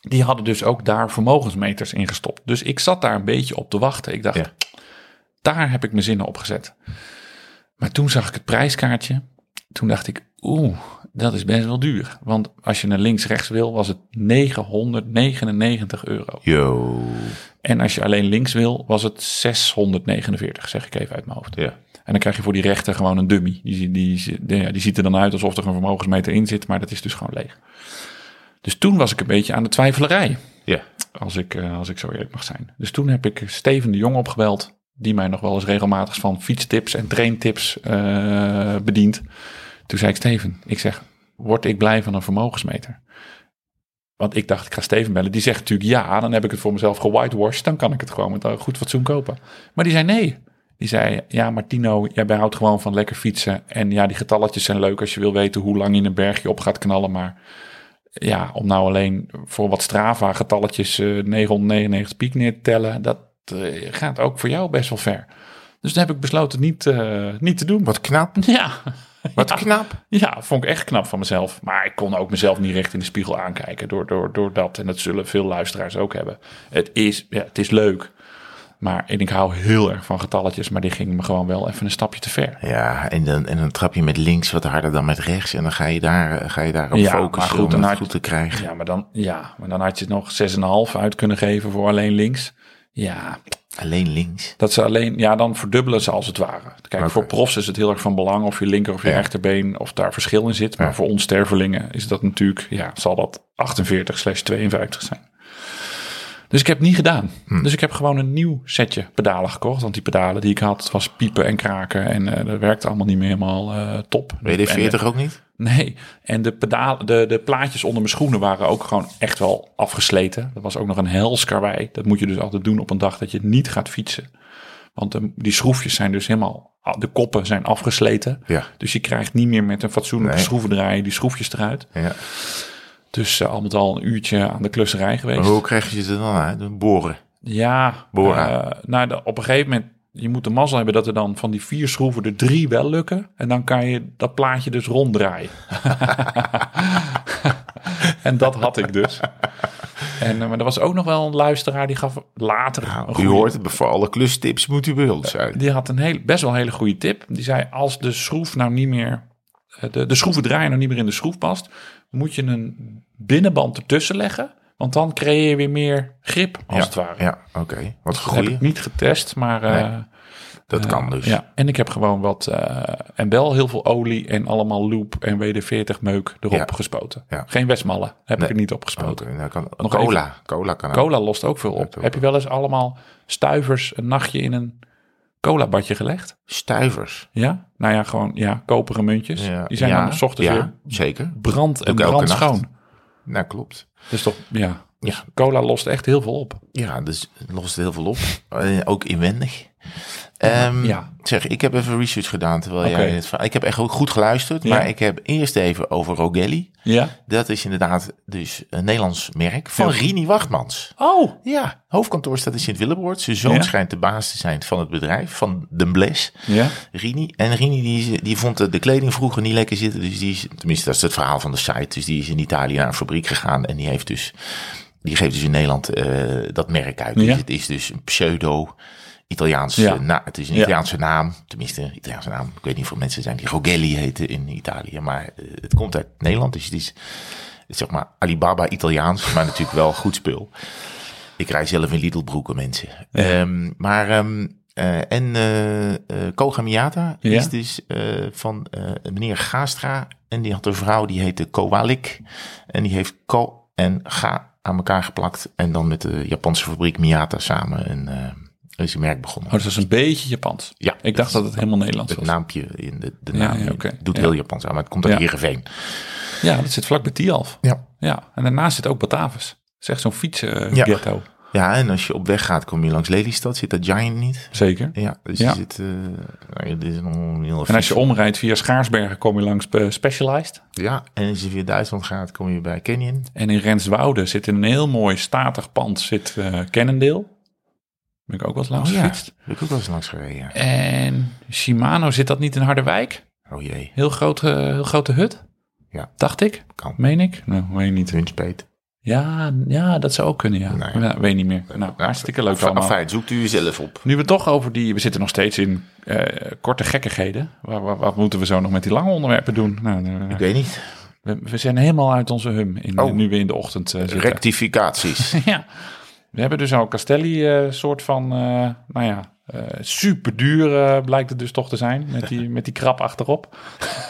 Die hadden dus ook daar vermogensmeters in gestopt. Dus ik zat daar een beetje op te wachten. Ik dacht, Ja. daar heb ik mijn zinnen op gezet. Maar toen zag ik het prijskaartje. Toen dacht ik, oeh, dat is best wel duur. Want als je naar links-rechts wil, was het 999 euro. Yo. En als je alleen links wil, was het 649, zeg ik even uit mijn hoofd. Ja. En dan krijg je voor die rechter gewoon een dummy. Die, die, die, die ziet er dan uit alsof er een vermogensmeter in zit, maar dat is dus gewoon leeg. Dus toen was ik een beetje aan de twijfelerij, Ja. als ik, eh, als ik zo eerlijk mag zijn. Dus toen heb ik Steven de Jong opgebeld, die mij nog wel eens regelmatig van fietstips en traintips eh bedient. Toen zei ik, Steven, ik zeg, word ik blij van een vermogensmeter? Want ik dacht, ik ga Steven bellen. Die zegt natuurlijk ja, dan heb ik het voor mezelf gewhitewashed. Dan kan ik het gewoon met een goed fatsoen kopen. Maar die zei nee. Die zei, ja Martino, jij houdt gewoon van lekker fietsen. En ja, die getalletjes zijn leuk als je wil weten hoe lang je een bergje op gaat knallen. Maar ja, om nou alleen voor wat Strava getalletjes eh 999 piek neer te tellen, dat eh, gaat ook voor jou best wel ver. Dus dan heb ik besloten niet, eh, niet te doen. Wat knap. Ja. Wat Ja. knap. Ja, vond ik echt knap van mezelf. Maar ik kon ook mezelf niet recht in de spiegel aankijken door, door, door dat. En dat zullen veel luisteraars ook hebben. Het is, ja, het is leuk. Maar en ik hou heel erg van getalletjes. Maar die ging me gewoon wel even een stapje te ver. Ja, en dan, en dan trap je met links wat harder dan met rechts. En dan ga je daar, eh, ga je daar op Ja, focussen goed, om dan het had- goed te krijgen. Ja, maar dan, ja, maar dan had je het nog 6,5 uit kunnen geven voor alleen links. Ja, Alleen links. dat ze alleen, ja, dan verdubbelen ze als het ware. Kijk, voor profs is het heel erg van belang of je linker of je Ja. rechterbeen, of daar verschil in zit. Maar Ja. voor ons stervelingen is dat natuurlijk, ja, zal dat 48 slash 52 zijn. Dus ik heb het niet gedaan. Hm. Dus ik heb gewoon een nieuw setje pedalen gekocht. Want die pedalen die ik had, was piepen en kraken. En eh, dat werkte allemaal niet meer helemaal eh, top. En de- WD-40 ook niet? Nee, en de, pedalen, de, de plaatjes onder mijn schoenen waren ook gewoon echt wel afgesleten. Dat was ook nog een hels karwei. Dat moet je dus altijd doen op een dag dat je niet gaat fietsen. Want de, die schroefjes zijn dus helemaal, de koppen zijn afgesleten. Ja. Dus je krijgt niet meer met een fatsoenlijke Nee. schroevendraaier die schroefjes eruit. ja. Dus al met al een uurtje aan de klusserij geweest. Maar hoe krijg je ze dan uit? Boren. Ja, Bora. eh, nou, de- op een gegeven moment, je moet de mazzel hebben dat er dan van die vier schroeven er drie wel lukken. En dan kan je dat plaatje dus ronddraaien. en dat had ik dus. En, eh, maar er was ook nog wel een luisteraar die gaf later een Nou, u hoort het, voor alle klustips moet u ons zijn. Die had een heel, best wel een hele goede tip. Die zei, als de schroef nou niet meer, de, de schroevendraaier nou niet meer in de schroef past, moet je een binnenband ertussen leggen. Want dan creëer je weer meer grip, als ja, het ware. Ja, oké. Wat heb ik niet getest, maar eh, Dat kan dus. ja. En ik heb gewoon wat, eh, en wel heel veel olie en allemaal loop en WD-40 meuk erop Ja. gespoten. Ja. Geen Westmallen, heb Nee. ik er niet op gespoten. Oké, nou kan, Nog cola. Cola kan. Cola lost ook veel op. Heb je wel eens allemaal stuivers een nachtje in een cola badje gelegd? Stuivers. Ja? Nou ja, gewoon ja, koperen muntjes. Ja, Die zijn ja, dan 's ochtends ja, weer zeker. brand en Doe ik elke brand nacht. schoon. Nou, klopt. Dus toch, ja. Ja. Cola lost echt heel veel op. Ja, dus lost heel veel op. Eh, ook inwendig. Ehm, Ja. Zeg, ik heb even research gedaan terwijl jij het Ik heb echt ook goed geluisterd, Ja. maar ik heb eerst even over Rogelli. Ja. Dat is inderdaad dus een Nederlands merk van Ja. Rini Wachtmans. Oh, Ja, hoofdkantoor staat in Sint-Willebroord. Zijn zoon schijnt de baas te zijn van het bedrijf, van Den Bles. ja. Rini. En Rini die, die vond de, de kleding vroeger niet lekker zitten. Dus die is, tenminste dat is het verhaal van de site. Dus die is in Italië naar een fabriek gegaan. En die heeft dus, die geeft dus in Nederland eh, dat merk uit. Ja. Dus het is dus een pseudo Italiaans, Ja. eh, na, het is een Ja. Italiaanse naam. Tenminste, Italiaanse naam. Ik weet niet of mensen zijn die Rogelli heten in Italië. Maar eh, het komt uit Nederland. Dus het is, zeg maar Alibaba Italiaans. Maar natuurlijk wel goed spul. Ik rij zelf in Lidl broeken, mensen. Ehm, maar, ehm, eh, en eh Koga Miyata Ja. is dus van meneer Gaastra. En die had een vrouw, die heette Kowalik. En die heeft Ko en Ga aan elkaar geplakt. En dan met de Japanse fabriek Miyata samen een, is een merk begonnen. Oh, dus dat is een beetje Japans. Ja, Ik dacht dat het helemaal Nederlands het was. naampje in de, de naam ja, doet Ja. heel Japans aan, maar het komt uit. Heerenveen. Ja, dat zit vlak bij Tialf. Ja. Ja, en daarnaast zit ook Batavus. Echt zo'n fietsen Ja. ghetto. ja, en als je op weg gaat, kom je langs Lelystad. Zit dat Giant niet? Zeker. Ja, dus Ja. je zit... eh nou, dit is een heel En als je omrijdt via Schaarsbergen kom je langs eh, Specialized. Ja, en als je via Duitsland gaat, kom je bij Canyon. En in Renswoude zit een heel mooi statig pand zit eh Cannondale. Ben ik ook wel eens langs Oh ja. Heb ik ook wel eens langs gereden. En Shimano zit dat niet in Harderwijk? Oh jee, Heel, groot, eh, heel grote hut? Ja. Dacht ik. kan. Meen ik? Nou, weet je niet. Winspeet. Ja, ja, dat zou ook kunnen, ja. Ja, weet niet meer. Nou, hartstikke leuk allemaal. Fijn, zoekt u jezelf op. Nu we toch over die... We zitten nog steeds in eh, korte gekkigheden. Waar- wat moeten we zo nog met die lange onderwerpen doen? Nou, eh, Ik weet niet. we, we zijn helemaal uit onze hum. In, Oh. Nu we in de ochtend zitten. Rectificaties. Ja. We hebben dus al Castelli eh soort van... eh, nou ja, eh super duur blijkt het dus toch te zijn. Met die, met die krap achterop.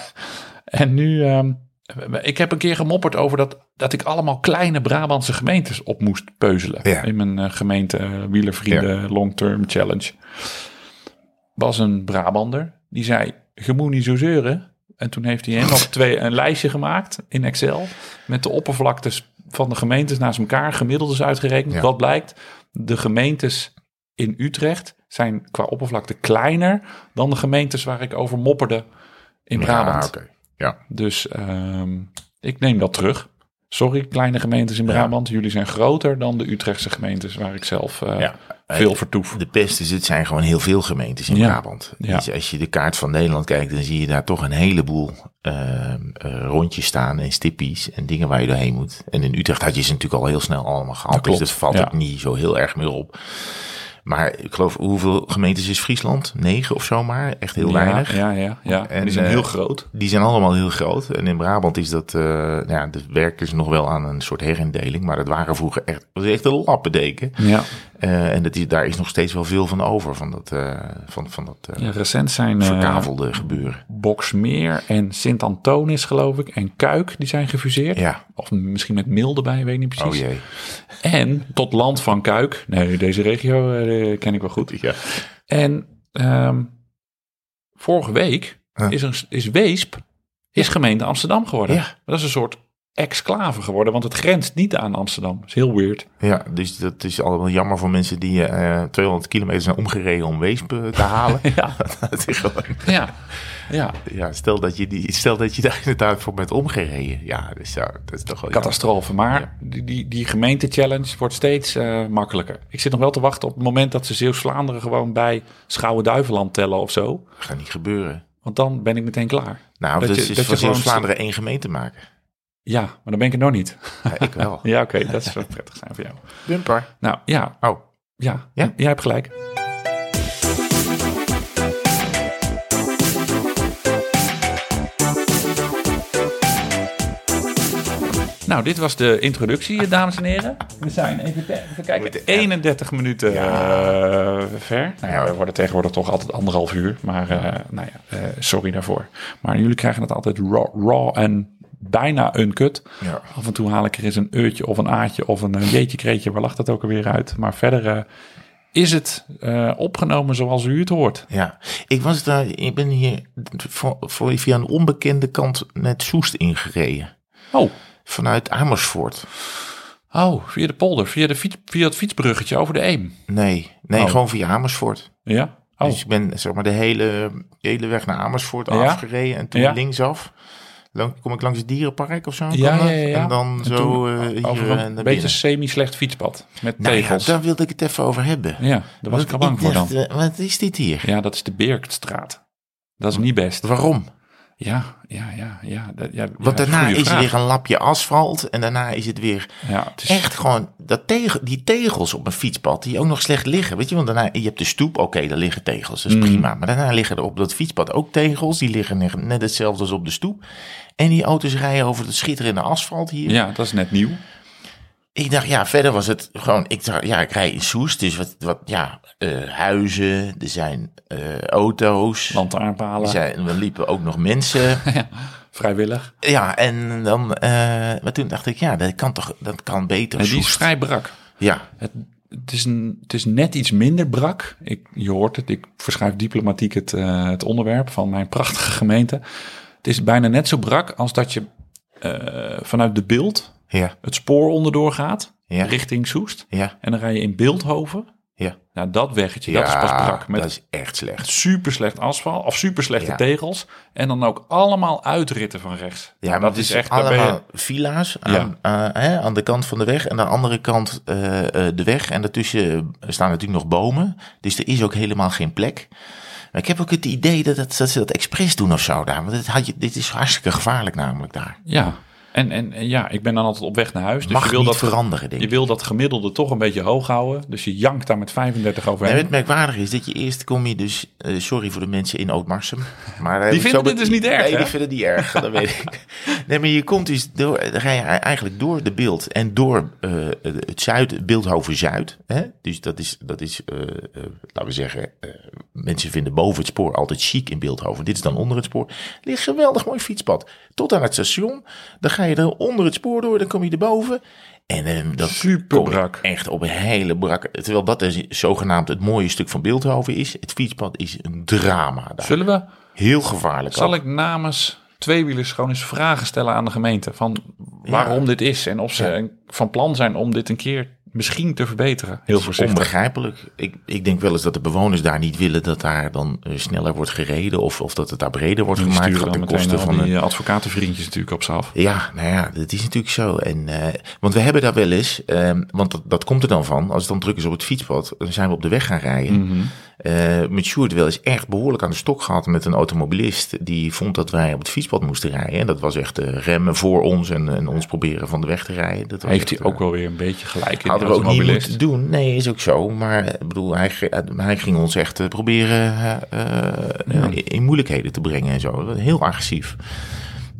en nu... ehm, ik heb een keer gemopperd over dat, dat ik allemaal kleine Brabantse gemeentes op moest peuzelen. Ja. In mijn gemeente Wielervrienden Long Term Challenge. Was een Brabander. Die zei, je moet niet zo zeuren. En toen heeft hij helemaal twee, een lijstje gemaakt in Excel. Met de oppervlaktes van de gemeentes naast elkaar. Gemiddeldes uitgerekend. Ja. Wat blijkt? De gemeentes in Utrecht zijn qua oppervlakte kleiner dan de gemeentes waar ik over mopperde in Brabant. Ja. Ja. Dus ehm, ik neem dat terug. Sorry, kleine gemeentes in Ja. Brabant. Jullie zijn groter dan de Utrechtse gemeentes waar ik zelf eh, Ja. veel vertoef. De pest is, het zijn gewoon heel veel gemeentes in Ja. Brabant. Dus als je de kaart van Nederland kijkt, dan zie je daar toch een heleboel eh, eh, rondjes staan en stippies en dingen waar je doorheen moet. En in Utrecht had je ze natuurlijk al heel snel allemaal gehad, dus dat valt ook niet zo heel erg meer op. Maar ik geloof, hoeveel gemeentes is Friesland? Negen of zo maar, echt heel ja, weinig. Ja, ja, ja. En, die zijn eh, heel groot. Die zijn allemaal heel groot. En in Brabant is dat, eh ja, de werken ze nog wel aan een soort herindeling. Maar dat waren vroeger echt, was echt een lappendeken. Ja. Eh, en dat is, daar is nog steeds wel veel van over, van dat, eh, van, van dat eh, ja, recent zijn verkavelde gebeuren. Boksmeer en Sint-Antonis, geloof ik, en Kuik, die zijn gefuseerd. Ja, Of misschien met Milde bij, weet ik niet oh precies. jee. En tot land van Kuik. Nee, deze regio ken ik wel goed. Ja. En ehm, vorige week Huh. is, er, is Weesp is gemeente Amsterdam geworden. Ja. Dat is een soort exclave geworden, want het grenst niet aan Amsterdam. Dat is heel weird. ja, dus dat is allemaal jammer voor mensen die eh 200 kilometer zijn omgereden om Weesp eh, te halen. Ja, dat is gewoon, ja, ja. ja, stel, dat je die, stel dat je daar inderdaad voor bent omgereden. Ja, dus ja, dat is toch wel. Catastrofe. Maar Ja. die, die, die gemeente-challenge wordt steeds eh, makkelijker. Ik zit nog wel te wachten op het moment dat ze Zeeuws-Vlaanderen gewoon bij Schouwen-Duiveland tellen of zo. Dat gaat niet gebeuren. Want dan ben ik meteen klaar. Nou, Dat je- is dat je gewoon- Zeeuws-Vlaanderen één gemeente maken. Ja, maar dan ben ik er nog niet. Ja, ik wel. Ja, oké, dat zou prettig zijn voor jou. Bumper. Nou ja, Oh, ja, Ja? jij hebt gelijk. Nou, dit was de introductie, dames en heren. We zijn even, even kijken, moeten- 31 minuten eh, ver. Nou ja, we worden tegenwoordig toch altijd anderhalf uur. Maar eh, nou ja, eh, sorry daarvoor. Maar jullie krijgen het altijd raw, raw en bijna uncut. ja. Af en toe haal ik er eens een eurtje of een aatje of een jeetje kreetje. Waar lacht het ook alweer uit? Maar verder eh, is het eh, opgenomen zoals u het hoort. Ja, ik was daar, ik ben hier voor, voor, via een onbekende kant net Soest ingereden. Oh, Vanuit Amersfoort. oh via de polder, via, de fiets, via het fietsbruggetje over de Eem. Nee, nee, Oh. gewoon via Amersfoort. Ja? Oh, Dus ik ben zeg maar de hele, hele weg naar Amersfoort Ja? afgereden. En toen Ja. linksaf lang, kom ik langs het dierenpark of zo. ja, ja, ja. En dan En zo toen hier over eh, een naar beetje semi-slecht fietspad. Met Nou tegels. daar wilde ik het even over hebben. Ja, daar was ik al bang voor dan. Wat is dit hier? Ja, dat is de Beerktstraat. Dat is niet best. Waarom? Ja, ja, ja, ja. Dat, ja Want ja, daarna is er vraag. weer een lapje asfalt. En daarna is het weer Ja, het is, echt gewoon dat tegel, die tegels op een fietspad die ook nog slecht liggen. Weet je, want daarna, je hebt de stoep, oké, daar liggen tegels, dat is Mm. prima. Maar daarna liggen er op dat fietspad ook tegels, die liggen net- net hetzelfde als op de stoep. En die auto's rijden over het schitterende asfalt hier. ja, dat is net nieuw. Ik dacht, ja, verder was het gewoon, ik dacht, ja, ik rij in Soest, dus wat, wat ja, eh, huizen, er zijn eh, auto's, Lantaarnpalen. er, zijn, er liepen ook nog mensen. Vrijwillig. ja, en dan, eh, maar toen dacht ik, ja, dat kan toch, dat kan beter die is vrij brak. Ja, Het, het, is een, het is net iets minder brak. Ik, je hoort het, ik verschuif diplomatiek het, het onderwerp van mijn prachtige gemeente. Het is bijna net zo brak als dat je vanuit de beeld ja, het spoor onderdoor gaat, Ja. richting Soest. ja, En dan rij je in Beeldhoven. ja. Nou, dat weggetje, dat is pas brak. Met dat is echt slecht. super slecht asfalt of super slechte Ja. tegels. En dan ook allemaal uitritten van rechts. Ja, maar dat is echt... allemaal je- villa's aan, eh, hè, aan de kant van de weg. En aan de andere kant eh, eh, de weg. En daartussen staan natuurlijk nog bomen. Dus er is ook helemaal geen plek. Maar ik heb ook het idee dat, dat ze dat expres doen of zo daar. Want dit, had je, dit is hartstikke gevaarlijk namelijk daar. Ja, en, en en ja, ik ben dan altijd op weg naar huis. Dus Mag je wil niet dat veranderen, denk Je wil dat gemiddelde toch een beetje hoog houden. Dus je jankt daar met 35 overheen. En het merkwaardige is dat je eerst kom je dus... eh, sorry voor de mensen in Ootmarsum. Maar, eh, Die vinden dit dus niet erg, Nee, hè? die vinden niet erg. dat weet ik. Nee, maar je komt dus door... Dan ga je eigenlijk door de beeld en door eh, het zuid, Beeldhoven Zuid. Hè? Dus dat is, dat is laten we zeggen... mensen vinden boven het spoor altijd chic in Beeldhoven. Dit is dan onder het spoor. Er ligt een geweldig mooi fietspad. Tot aan het station. Dan ga je er onder het spoor door. Dan kom je erboven. En eh, dat Super brak. Echt op een hele brak. Terwijl dat dus zogenaamd het mooie stuk van Beeldhoven is. Het fietspad is een drama daar. Zullen we, Heel gevaarlijk. zal ook. ik namens tweewielers gewoon eens vragen stellen aan de gemeente. Van waarom dit is. En of ze Ja. van plan zijn om dit een keer misschien te verbeteren. Heel voorzichtig. Onbegrijpelijk. Ik, ik denk wel eens dat de bewoners daar niet willen dat daar dan eh, sneller wordt gereden. Of, of dat het daar breder wordt Die gemaakt. Gaat ten meteen koste al van die een eh, advocatenvriendjes natuurlijk op ze af. Ja, nou ja, dat is natuurlijk zo. En, eh, want we hebben daar wel eens, ehm, want dat, dat komt er dan van, als het dan druk is op het fietspad, dan zijn we op de weg gaan rijden. Mhm. Eh, met Sjoerd wel eens echt behoorlijk aan de stok gehad met een automobilist die vond dat wij op het fietspad moesten rijden. En dat was echt eh, remmen voor ons en, en ons proberen van de weg te rijden. Dat was Heeft echt, hij ook eh, wel weer een beetje gelijk in Hadden de we ook niet moeten doen. Nee, is ook zo. Maar ik bedoel, hij, hij ging ons echt proberen in moeilijkheden te brengen en zo. Heel agressief.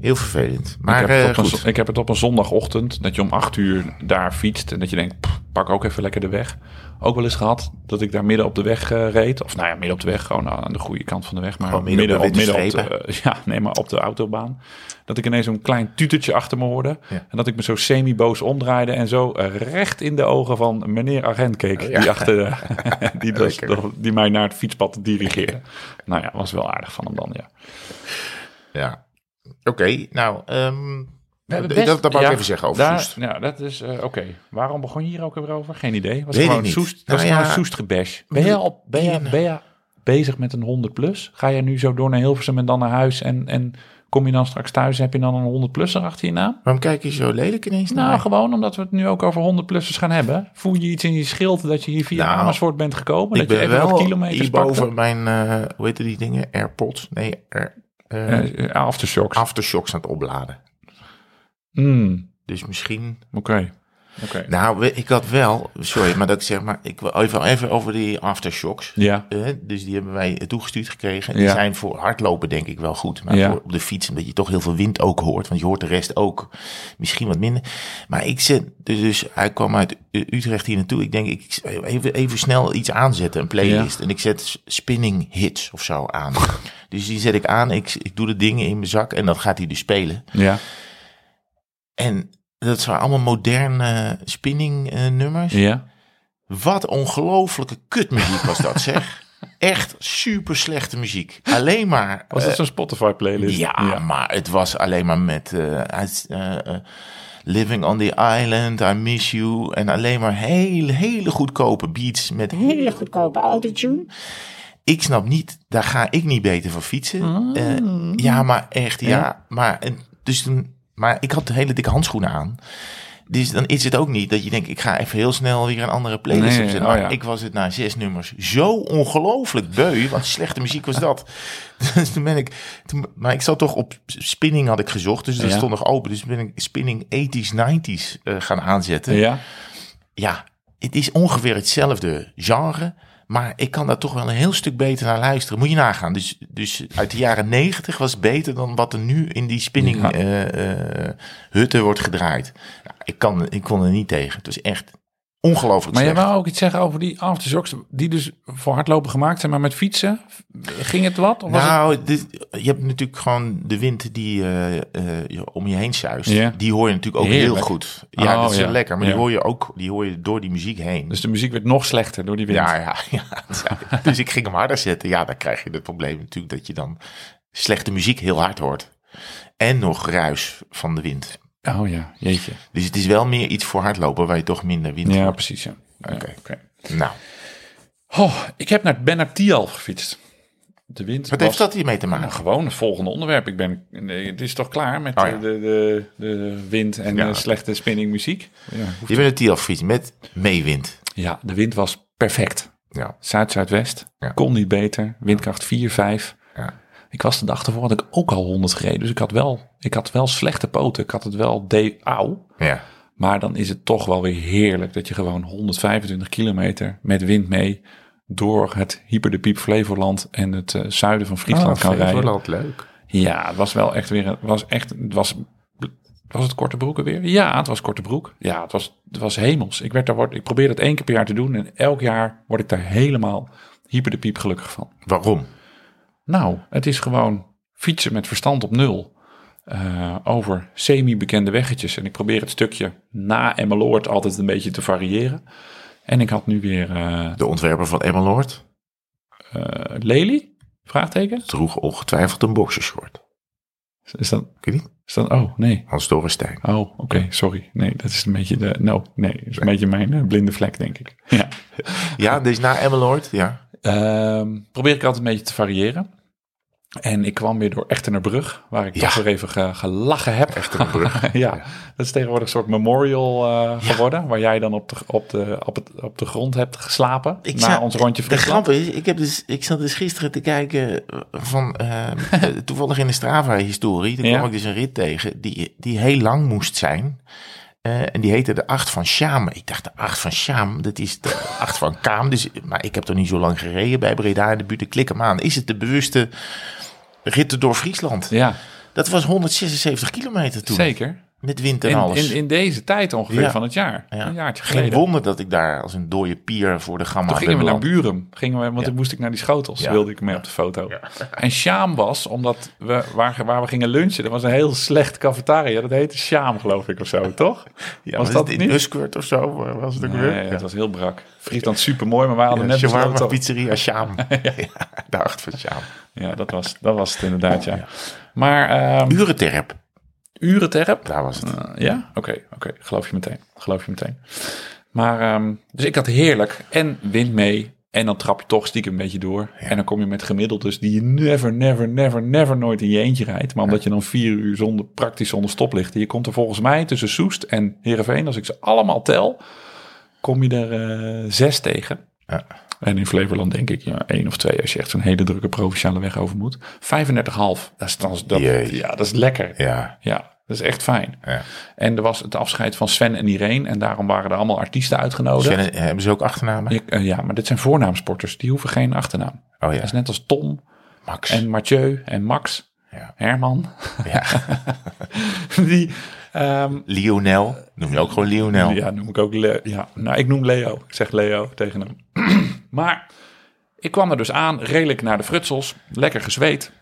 Heel vervelend. Maar ik, heb eh, het op een, goed. zo- ik heb het op een zondagochtend dat je om acht uur daar fietst en dat je denkt, pff, pak ook even lekker de weg. Ook wel eens gehad dat ik daar midden op de weg eh, reed. Of nou ja, midden op de weg, gewoon aan de goede kant van de weg. Maar Gewoon midden op de midden op de, eh, ja, nee, maar op de autobaan. Dat ik ineens zo'n klein tutertje achter me hoorde. Ja. En dat ik me zo semi-boos omdraaide en zo eh, recht in de ogen van meneer agent keek. Die, achter die, dus, die mij naar het fietspad dirigeerde. Nou ja, was wel aardig van hem dan, ja. Ja. Oké, nou, ehm, hebben dat, best- dat, dat wou ik even zeggen over Daar, Soest. ja, dat is eh, oké. Waarom begon je hier ook weer over? Geen idee. Was Weet gewoon ik niet. Soest, Nou was ja, gewoon Soest gebash. Ben je, al, ben, je, ben je bezig met een 100 plus? Ga je nu zo door naar Hilversum en dan naar huis en, en kom je dan straks thuis heb je dan een 100 plusser achter je naam? Waarom kijk je zo lelijk ineens naar Nou, gewoon omdat we het nu ook over 100 plussers gaan hebben. Voel je iets in je schild dat je hier via Nou, Amersfoort bent gekomen? Ik dat je ben even wat wel kilometers hierboven pakte? mijn, eh, hoe heet die dingen? Airpods? Nee, Air, eh, aftershocks. aftershocks aan het opladen. Hmm, Dus misschien... Oké. Nou, ik had wel... Sorry, maar dat ik zeg maar... Ik wil even, even over die aftershocks. Ja. Eh, dus die hebben wij toegestuurd gekregen. Die Ja. zijn voor hardlopen denk ik wel goed. Maar Ja. voor op de fiets, omdat je toch heel veel wind ook hoort. Want je hoort de rest ook misschien wat minder. Maar ik zet, dus, dus hij kwam uit Utrecht hier naartoe. Ik denk, ik even, even snel iets aanzetten, een playlist. En ik zet spinning hits of zo aan. dus die zet ik aan, ik, ik doe de dingen in mijn zak en dan gaat hij dus spelen. Ja. En dat zijn allemaal moderne spinning eh, nummers. Ja. Wat ongelofelijke kutmuziek was dat, zeg. Echt super slechte muziek. Alleen maar. Was eh, dat zo'n Spotify playlist? ja, maar het was alleen maar met. eh, eh, eh, Living on the Island, I Miss You. En alleen maar hele, hele goedkope beats met hele goedkope autotune. Ik snap niet, daar ga ik niet beter van fietsen. Eh, ja, maar echt, ja. Ja. Maar, en, dus toen, maar ik had hele dikke handschoenen aan. Dus dan is het ook niet dat je denkt, ik ga even heel snel weer een andere playlist Nee, opzetten. oh ja. ik was het na zes nummers zo ongelooflijk beu. Wat slechte muziek was dat. Dus toen ben ik, toen, maar ik zat toch op spinning had ik gezocht. Dus dat Ja. stond nog open. Dus ben ik spinning 80s, 90s eh, gaan aanzetten. Ja. Ja, het is ongeveer hetzelfde genre. Maar ik kan daar toch wel een heel stuk beter naar luisteren. Moet je nagaan. Dus, dus uit de jaren 90 was beter dan wat er nu in die spinning Ja. eh, eh, hutten wordt gedraaid. Nou, ik, kan, ik kon er niet tegen. Het was echt ongelooflijk Maar je slecht. wou ook iets zeggen over die aftershocks, die dus voor hardlopen gemaakt zijn, maar met fietsen. Ging het wat? Of het... Nou, dit, je hebt natuurlijk gewoon de wind die je om je heen zuist. Die hoor je natuurlijk ook Heerlijk. heel goed. Ja, Oh, dat is ja. lekker. Maar Ja. die hoor je ook die hoor je door die muziek heen. Dus de muziek werd nog slechter door die wind. Ja, ja, ja. Dus ik ging hem harder zetten. Ja, dan krijg je het probleem natuurlijk dat je dan slechte muziek heel hard hoort. En nog ruis van de wind. Oh ja, jeetje. Dus het is wel meer iets voor hardlopen waar je toch minder wind Ja, precies. Ja. Oké. Oké. Nou, Oh, ik heb naar, ben naar Tialf gefietst. De wind wat was- heeft dat hiermee te maken? Nou, gewoon het volgende onderwerp. Ik ben, nee, het is toch klaar met Oh, ja. de, de, de wind en Ja. de slechte spinning muziek? Ja, Je bent een Tielfiets met meewind. ja, de wind was perfect. Ja. Zuid-Zuidwest. Kon niet beter. Windkracht 4, 5. Ik was de dag ervoor had ik ook al 100 gereden. Dus ik had wel, ik had wel slechte poten. Ik had het wel de auw. Ja. Maar dan is het toch wel weer heerlijk dat je gewoon 125 kilometer met wind mee door het Hyper de Piep Flevoland en het eh, zuiden van Friesland Ah, kan rijden. Flevoland, leuk. Ja, het was wel echt weer, een- was echt, het was, was het korte broeken weer? Ja, het was korte broek. Ja, het was, het was hemels. Ik werd daar, word- ik probeer het één keer per jaar te doen en elk jaar word ik daar helemaal hyper de piep gelukkig van. Waarom? Nou, het is gewoon fietsen met verstand op nul. eh, over semi-bekende weggetjes. En ik probeer het stukje na Emmeloord altijd een beetje te variëren. En ik had nu weer eh De ontwerper van Emmeloord eh, Lely? Vraagteken? droeg ongetwijfeld een boxershort. Is dat, niet? Is dat, oh, nee. Hans Dorrestein. Oh, oké, sorry. Nee, dat is een beetje de, no, nee, dat is een beetje mijn blinde vlek, denk ik. Ja. Ja, dus na Emmeloord, ja. Ehm, probeer ik altijd een beetje te variëren. En ik kwam weer door Echtenerbrug, waar ik Ja. toch weer even ge- gelachen heb. Echtenerbrug, ja, dat is tegenwoordig een soort memorial eh, geworden, waar jij dan op de, op, de, op, het, op de grond hebt geslapen Ik na ons rondje De grap is, ik, heb dus, ik zat dus gisteren te kijken van, eh, eh, toevallig in de Strava-historie, toen Ja. kwam ik dus een rit tegen die, die heel lang moest zijn. Eh, en die heette de Acht van Sjaam. Ik dacht, de Acht van Sjaam, dat is de Acht van Kaam. Dus, maar ik heb toch niet zo lang gereden bij Breda in de buurt. Ik klik hem aan. Is het de bewuste ritten door Friesland? Ja, Dat was 176 kilometer toen. zeker. Met wind en In, alles. in, in deze tijd ongeveer Ja. van het jaar. Ja. Een jaartje Geen wonder dat ik daar als een dode pier voor de gamma Toen gingen we naar. Buren. Gingen we, want Ja. toen moest ik naar die schotels. Wilde ik mee op de foto. En Sjaam was, omdat we waar, waar we gingen lunchen, er was een heel slecht cafetaria. Dat heette Sjaam, geloof ik, of zo, toch? Ja, was was dat het in? Uskurt of zo? eh, Was het ook Nee, weer? het was heel brak. Friesland super mooi, maar wij hadden net shawarma pizzeria Sjaam. ja. de acht van Sjaam. Ja, dat was, dat was het inderdaad, ja. Maar ehm Urenterp, urenterp? daar was het. Eh, ja? Oké, oké. Geloof je meteen. Geloof je meteen. Maar, ehm, dus ik had heerlijk. En wind mee. En dan trap je toch stiekem een beetje door. En dan kom je met gemiddeldes die je never, never, never, never nooit in je eentje rijdt. Maar omdat je dan vier uur zonder, praktisch zonder stoplichten. Je komt er volgens mij tussen Soest en Heerenveen, als ik ze allemaal tel, kom je er eh, zes tegen. Ja. En in Flevoland denk ik ja, één of twee als je echt zo'n hele drukke provinciale weg over moet. 35,5. Dat is, dan, dat, Jee. ja, dat is lekker. Ja, Ja, dat is echt fijn. ja. En er was het afscheid van Sven en Irene. En daarom waren er allemaal artiesten uitgenodigd. Sven, eh, hebben ze ook achternamen? Eh, ja, maar dit zijn voornaamsporters. Die hoeven geen achternaam. Oh Dat ja, is net als Tom Max. en Mathieu en Max. Ja. Herman. Ja. Die, ehm, Lionel, noem je ook gewoon Lionel. ja, noem ik ook. Le- ja, nou, ik noem Leo. Ik zeg Leo tegen hem. maar ik kwam er dus aan, redelijk naar de frutsels. Lekker gezweet.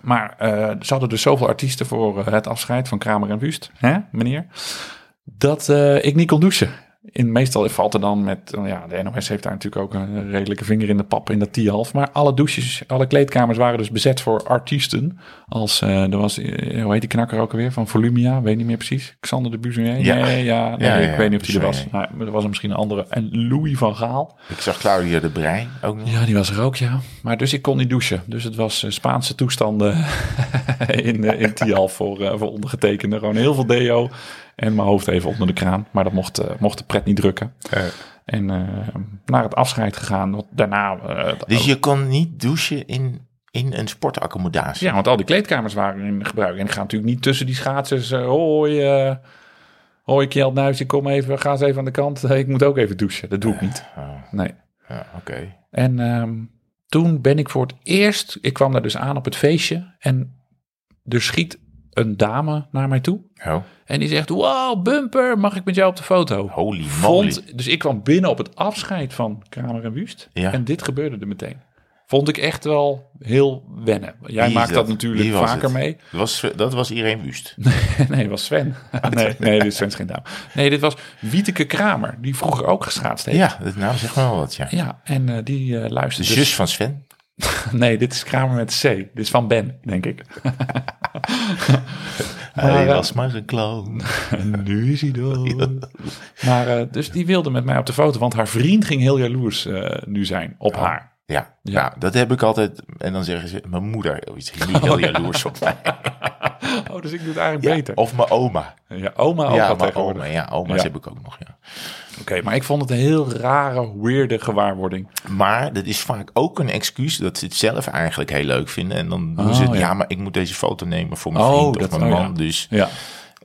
Maar eh, ze hadden dus zoveel artiesten voor eh, het afscheid van Kramer en Wust, hè, meneer, dat eh, ik niet kon douchen. In, meestal valt er dan met, nou ja, de NOS heeft daar natuurlijk ook een redelijke vinger in de pap in dat T-half. Maar alle douches, alle kleedkamers waren dus bezet voor artiesten. Als, eh, er was, eh, hoe heet die knakker ook alweer, van Volumia, weet niet meer precies. Xander de Buzonier? Ja. Nee, ja, nee, Ja, ja, ik weet niet of die er was. Nou, er was er misschien een andere. En Louis van Gaal. Ik zag Claudia de Breij ook nog. Ja, die was er ook, ja. Maar dus ik kon niet douchen. Dus het was eh, Spaanse toestanden in, in Tialf voor, voor ondergetekende. Gewoon heel veel deo en mijn hoofd even onder de kraan. Maar dat mocht, eh, mocht de pret niet drukken. En eh, naar het afscheid gegaan. Daarna... eh, dus je kon niet douchen in, in een sportaccommodatie? Ja, want al die kleedkamers waren in gebruik. En ik ga natuurlijk niet tussen die schaatsers... eh, hoi, eh hoi Kjeld ik kom even, ga eens even aan de kant. Ik moet ook even douchen. Dat doe ik niet. Oh, Nee. ja, oké. En ehm, toen ben ik voor het eerst, ik kwam daar dus aan op het feestje en er schiet een dame naar mij toe. Oh, En die zegt, wow, bumper, mag ik met jou op de foto? holy moly. Vond, dus ik kwam binnen op het afscheid van Kramer en Wust. Ja. En dit gebeurde er meteen. Vond ik echt wel heel wennen. Jij maakt dat, dat? natuurlijk vaker het? mee. Dat was, dat was Irene Wust. nee, het was Sven. nee, nee, dit is Sven is geen dame. Nee, dit was Wieteke Kramer, die vroeger ook geschaatst heeft. Ja, dat nou zeg maar wel wat, ja. Ja, en eh, die eh De luisterde. zus van Sven. Nee, dit is Kramer met C. Dit is van Ben, denk ik. Hij eh, was maar een clown. En nu is hij dood. Maar eh, dus die wilde met mij op de foto, want haar vriend ging heel jaloers eh, nu zijn op haar. Ja, Ja. ja. dat heb ik altijd. En dan zeggen ze, mijn moeder oh, is niet heel jaloers op mij. Oh, dus ik doe het eigenlijk Ja, beter. Of mijn oma. Ja, oma ook ja, tegenwoordig. oma. Ja, oma's Ja. heb ik ook nog, ja. Oké, maar ik vond het een heel rare, weirde gewaarwording. Maar dat is vaak ook een excuus dat ze het zelf eigenlijk heel leuk vinden. En dan doen Oh, ze het, ja. ja. maar ik moet deze foto nemen voor mijn Oh, vriend dat- of mijn oh, man. Dus Ja,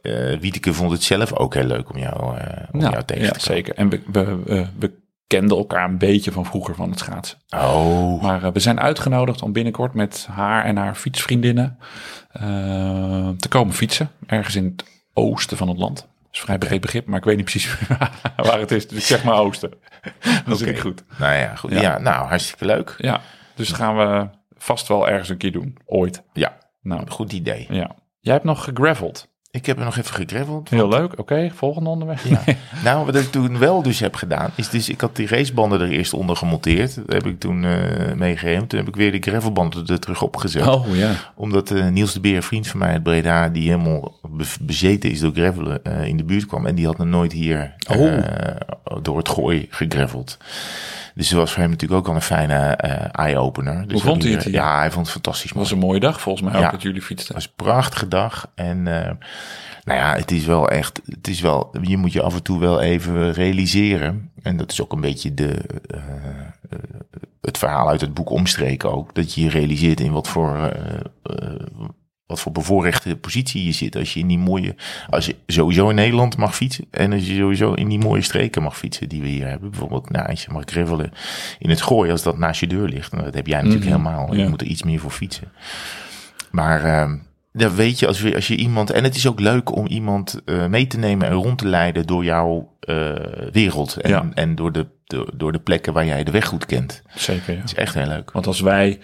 eh Wieteke vond het zelf ook heel leuk om jou, eh, om nou, jou tegen ja te komen. zeker. En we, we, we, we kenden elkaar een beetje van vroeger van het schaatsen. Oh, Maar eh, we zijn uitgenodigd om binnenkort met haar en haar fietsvriendinnen te komen fietsen. Ergens in het oosten van het land. Dat is vrij breed begrip, maar ik weet niet precies waar het is. Dus ik zeg maar oosten. Dat zit ik goed. nou ja, goed. Ja. Ja. nou, hartstikke leuk. Ja, dus dat gaan we vast wel ergens een keer doen. Ooit. Ja, Nou, goed idee. ja. Jij hebt nog gegraveld. Ik heb er nog even gegraveld. Heel leuk. Oké, volgende onderwerp. Ja. nou, wat ik toen wel dus heb gedaan, is dus ik had die racebanden er eerst onder gemonteerd. Dat heb ik toen eh meegegeven. Toen heb ik weer die gravelbanden er terug opgezet. Oh ja. Omdat eh, Niels de Beer, vriend van mij uit Breda, die helemaal be- bezeten is door gravelen, eh, in de buurt kwam. En die had nog nooit hier Oh. door het gooi gegraveld. Dus het was voor hem natuurlijk ook al een fijne eh, eye-opener. Dus Hoe vond hij het hier? Ja, hij vond het fantastisch Het mooi. was een mooie dag volgens mij ook Ja. dat jullie fietsten. Het was een prachtige dag. En eh, nou ja, het is wel echt, het is wel, je moet je af en toe wel even realiseren. En dat is ook een beetje de, eh, het verhaal uit het boek Omstreken ook. Dat je je realiseert in wat voor, wat voor bevoorrechte positie je zit. Als je in die mooie, als je sowieso in Nederland mag fietsen. En als je sowieso in die mooie streken mag fietsen die we hier hebben. Bijvoorbeeld, nou, als je mag gravelen in het gooi, als dat naast je deur ligt. Nou, dat heb jij natuurlijk Mhm, helemaal. Je ja. moet er iets meer voor fietsen. Maar dan weet je, als, je, als je iemand. En het is ook leuk om iemand eh, mee te nemen en rond te leiden door jouw eh, wereld. En, Ja. en door, de, door, door de plekken waar jij de weg goed kent. Zeker, ja. Het is echt heel leuk. Want als wij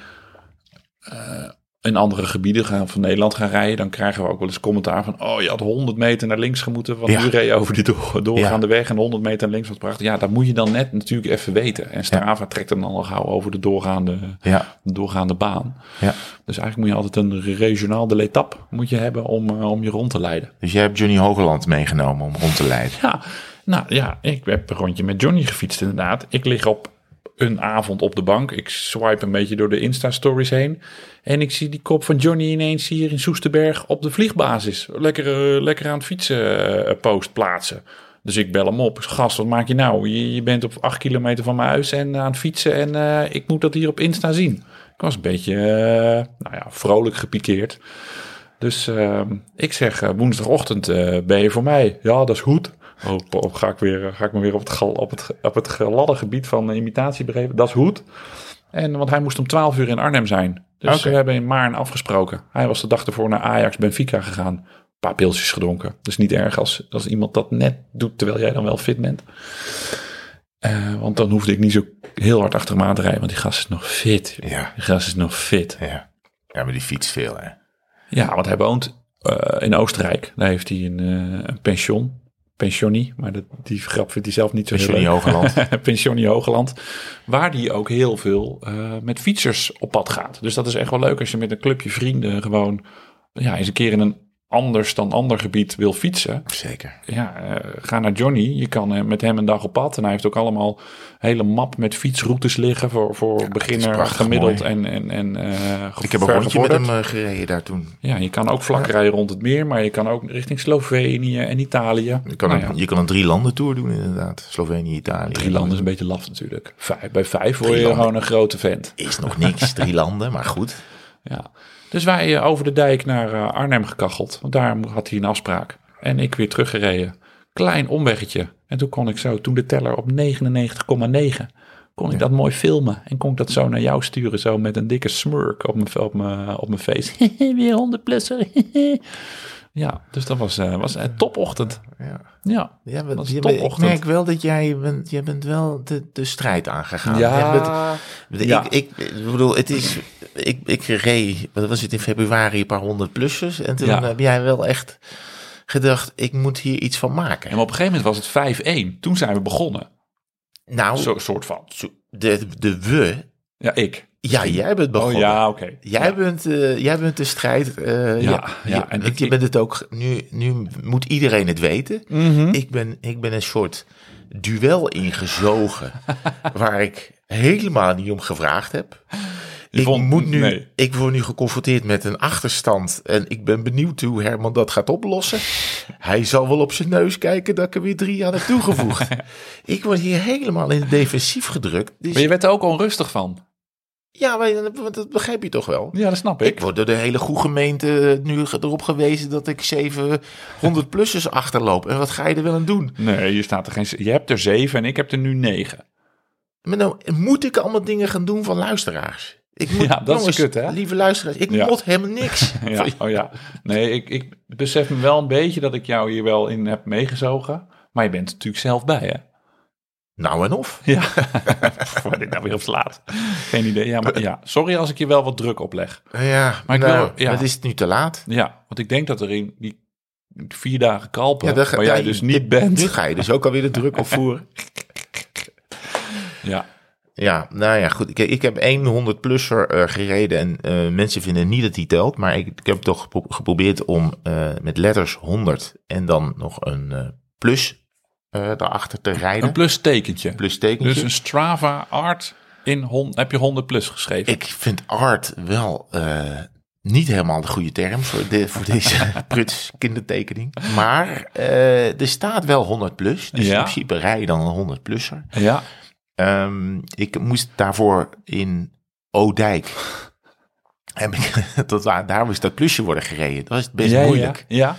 eh, in andere gebieden gaan, van Nederland gaan rijden, dan krijgen we ook wel eens commentaar van, oh, je had 100 meter naar links gemoeten, want Ja. nu reed je over die door- doorgaande weg en 100 meter naar links was prachtig. Ja, dat moet je dan net natuurlijk even weten. En Strava trekt hem dan al gauw over de doorgaande, de doorgaande baan. ja. Dus eigenlijk moet je altijd een regionaal de letap moet je hebben om, eh, om je rond te leiden. Dus jij hebt Johnny Hogeland meegenomen om rond te leiden. Ja, nou ja, ik heb een rondje met Johnny gefietst inderdaad. Ik lig op een avond op de bank. Ik swipe een beetje door de Insta-stories heen. En ik zie die kop van Johnny ineens hier in Soesterberg op de vliegbasis. Lekker, eh, lekker aan het fietsen eh, post plaatsen. Dus ik bel hem op. Gast, wat maak je nou? Je, bent op acht kilometer van mijn huis en aan het fietsen. En eh, ik moet dat hier op Insta zien. Ik was een beetje, eh, nou ja, vrolijk gepikeerd. Dus eh, ik zeg eh, woensdagochtend eh, ben je voor mij. Ja, dat is goed. Oh, oh, ga, ik weer, ga ik me weer op het, op het, op het gladde gebied van imitatie begeven. Dat is goed. En, want hij moest om 12 uur in Arnhem zijn. Dus we hebben in Maarn afgesproken. Hij was de dag ervoor naar Ajax Benfica gegaan. Een paar pilsjes gedronken. Dus niet erg als, als iemand dat net doet terwijl jij dan wel fit bent. Eh, want dan hoefde ik niet zo heel hard achter hem aan te rijden. Want die gast is nog fit. Ja, Die gast is nog fit. ja. Ja, maar die fietst veel, hè. Ja, want hij woont eh, in Oostenrijk. Daar heeft hij een, eh, een pension. Pensionie, maar dat, die grap vindt hij zelf niet zo heel leuk. Hogeland. Pensionie Hoogland. Waar die ook heel veel eh, met fietsers op pad gaat. Dus dat is echt wel leuk als je met een clubje vrienden gewoon ja, eens een keer in een anders dan ander gebied wil fietsen. Zeker. Ja, eh, ga naar Johnny. Je kan eh, met hem een dag op pad. En hij heeft ook allemaal hele map met fietsroutes liggen voor, voor beginner, prachtig gemiddeld mooi. en, en, en eh Ik heb een rondje met hem gereden daar toen. Ja, je kan ook vlak rijden rond het meer, maar je kan ook richting Slovenië en Italië. Je kan, Nou een, ja, je kan een drie landen tour doen inderdaad. Slovenië, Italië. drie landen is een beetje laf natuurlijk. Vijf, bij vijf word Drie je landen. gewoon een grote vent. Is nog niks, drie landen, maar goed. Ja. Dus wij eh, over de dijk naar eh, Arnhem gekacheld, want daar had hij een afspraak. En ik weer teruggereden. Klein omweggetje. En toen kon ik zo, toen de teller op 99,9, kon ik dat mooi filmen. En kon ik dat zo naar jou sturen, zo met een dikke smirk op mijn, op mijn, op mijn face. weer 100 plusser. ja, dus dat was, eh, was een topochtend. Ja. Ja. Ja, Dat maar, is je bent- ik topochtend. merk wel dat jij bent, jij bent wel de, de strijd aangegaan. Ja. Bent- ik, ik bedoel, het is, ik, ik reed, wat was het in februari, een paar honderd plussers. En toen Ja. heb jij wel echt gedacht, ik moet hier iets van maken. En op een gegeven moment was het 5-1. Toen zijn we begonnen. nou, Zo soort van. de, de we, Ja, ik. ja, jij bent Oh begonnen. ja, oké. Jij, Ja. bent, eh, jij bent de strijd. eh, ja, Ja, en ik- je bent het ook. Nu, nu moet iedereen het weten. Mhm. Ik, ben, ik ben een soort duel ingezogen. waar ik helemaal niet om gevraagd heb. Ik, vond- moet nu, nee. ik word nu geconfronteerd met een achterstand. En ik ben benieuwd hoe Herman dat gaat oplossen. Hij zal wel op zijn neus kijken dat ik er weer drie aan heb toegevoegd. ik word hier helemaal in het defensief gedrukt. Dus, Maar je werd er ook onrustig van. ja, maar dat begrijp je toch wel? Ja, dat snap ik. Ik word door de hele goede gemeente nu erop gewezen dat ik 700-plussers achterloop. En wat ga je er wel aan doen? Nee, je, staat er geen, je hebt er zeven en ik heb er nu negen. Maar nou, moet ik allemaal dingen gaan doen van luisteraars? Ik moet, Ja, dat is jongens, kut, hè? Lieve luisteraars, ik Ja. mot helemaal niks. Ja, oh ja. Nee, ik, ik besef me wel een beetje dat ik jou hier wel in heb meegezogen. Maar je bent er natuurlijk zelf bij, hè? Nou en of. Ja. Waar dit nou weer op slaat. Geen idee. Ja, maar ja. Sorry als ik je wel wat druk opleg. Ja, Maar ik nou, wil- ja. het is nu te laat. Ja, want ik denk dat er in die vier dagen kalpen, Ja, daar ga- waar jij dus niet bent. Nu ga je dus ook alweer de druk opvoeren. Ja, Ja, nou ja, goed. Ik, ik heb één 100-plusser eh, gereden en eh, mensen vinden niet dat die telt. Maar ik, ik heb toch gepro- geprobeerd om eh, met letters 100 en dan nog een plus daarachter te rijden. een plus tekentje. plus tekentje. Dus een Strava Art in hon, heb je 100 plus geschreven. Ik vind art wel niet helemaal de goede term voor, de, voor deze pruts kindertekening. Maar er staat wel 100 plus. Dus Ja. in principe rij je dan een 100 plusser. Ja, Ehm, ik moest daarvoor in Oudijk. Heb ik, waar, daar moest dat plusje worden gereden. Dat was best ja, moeilijk. Ja, ja.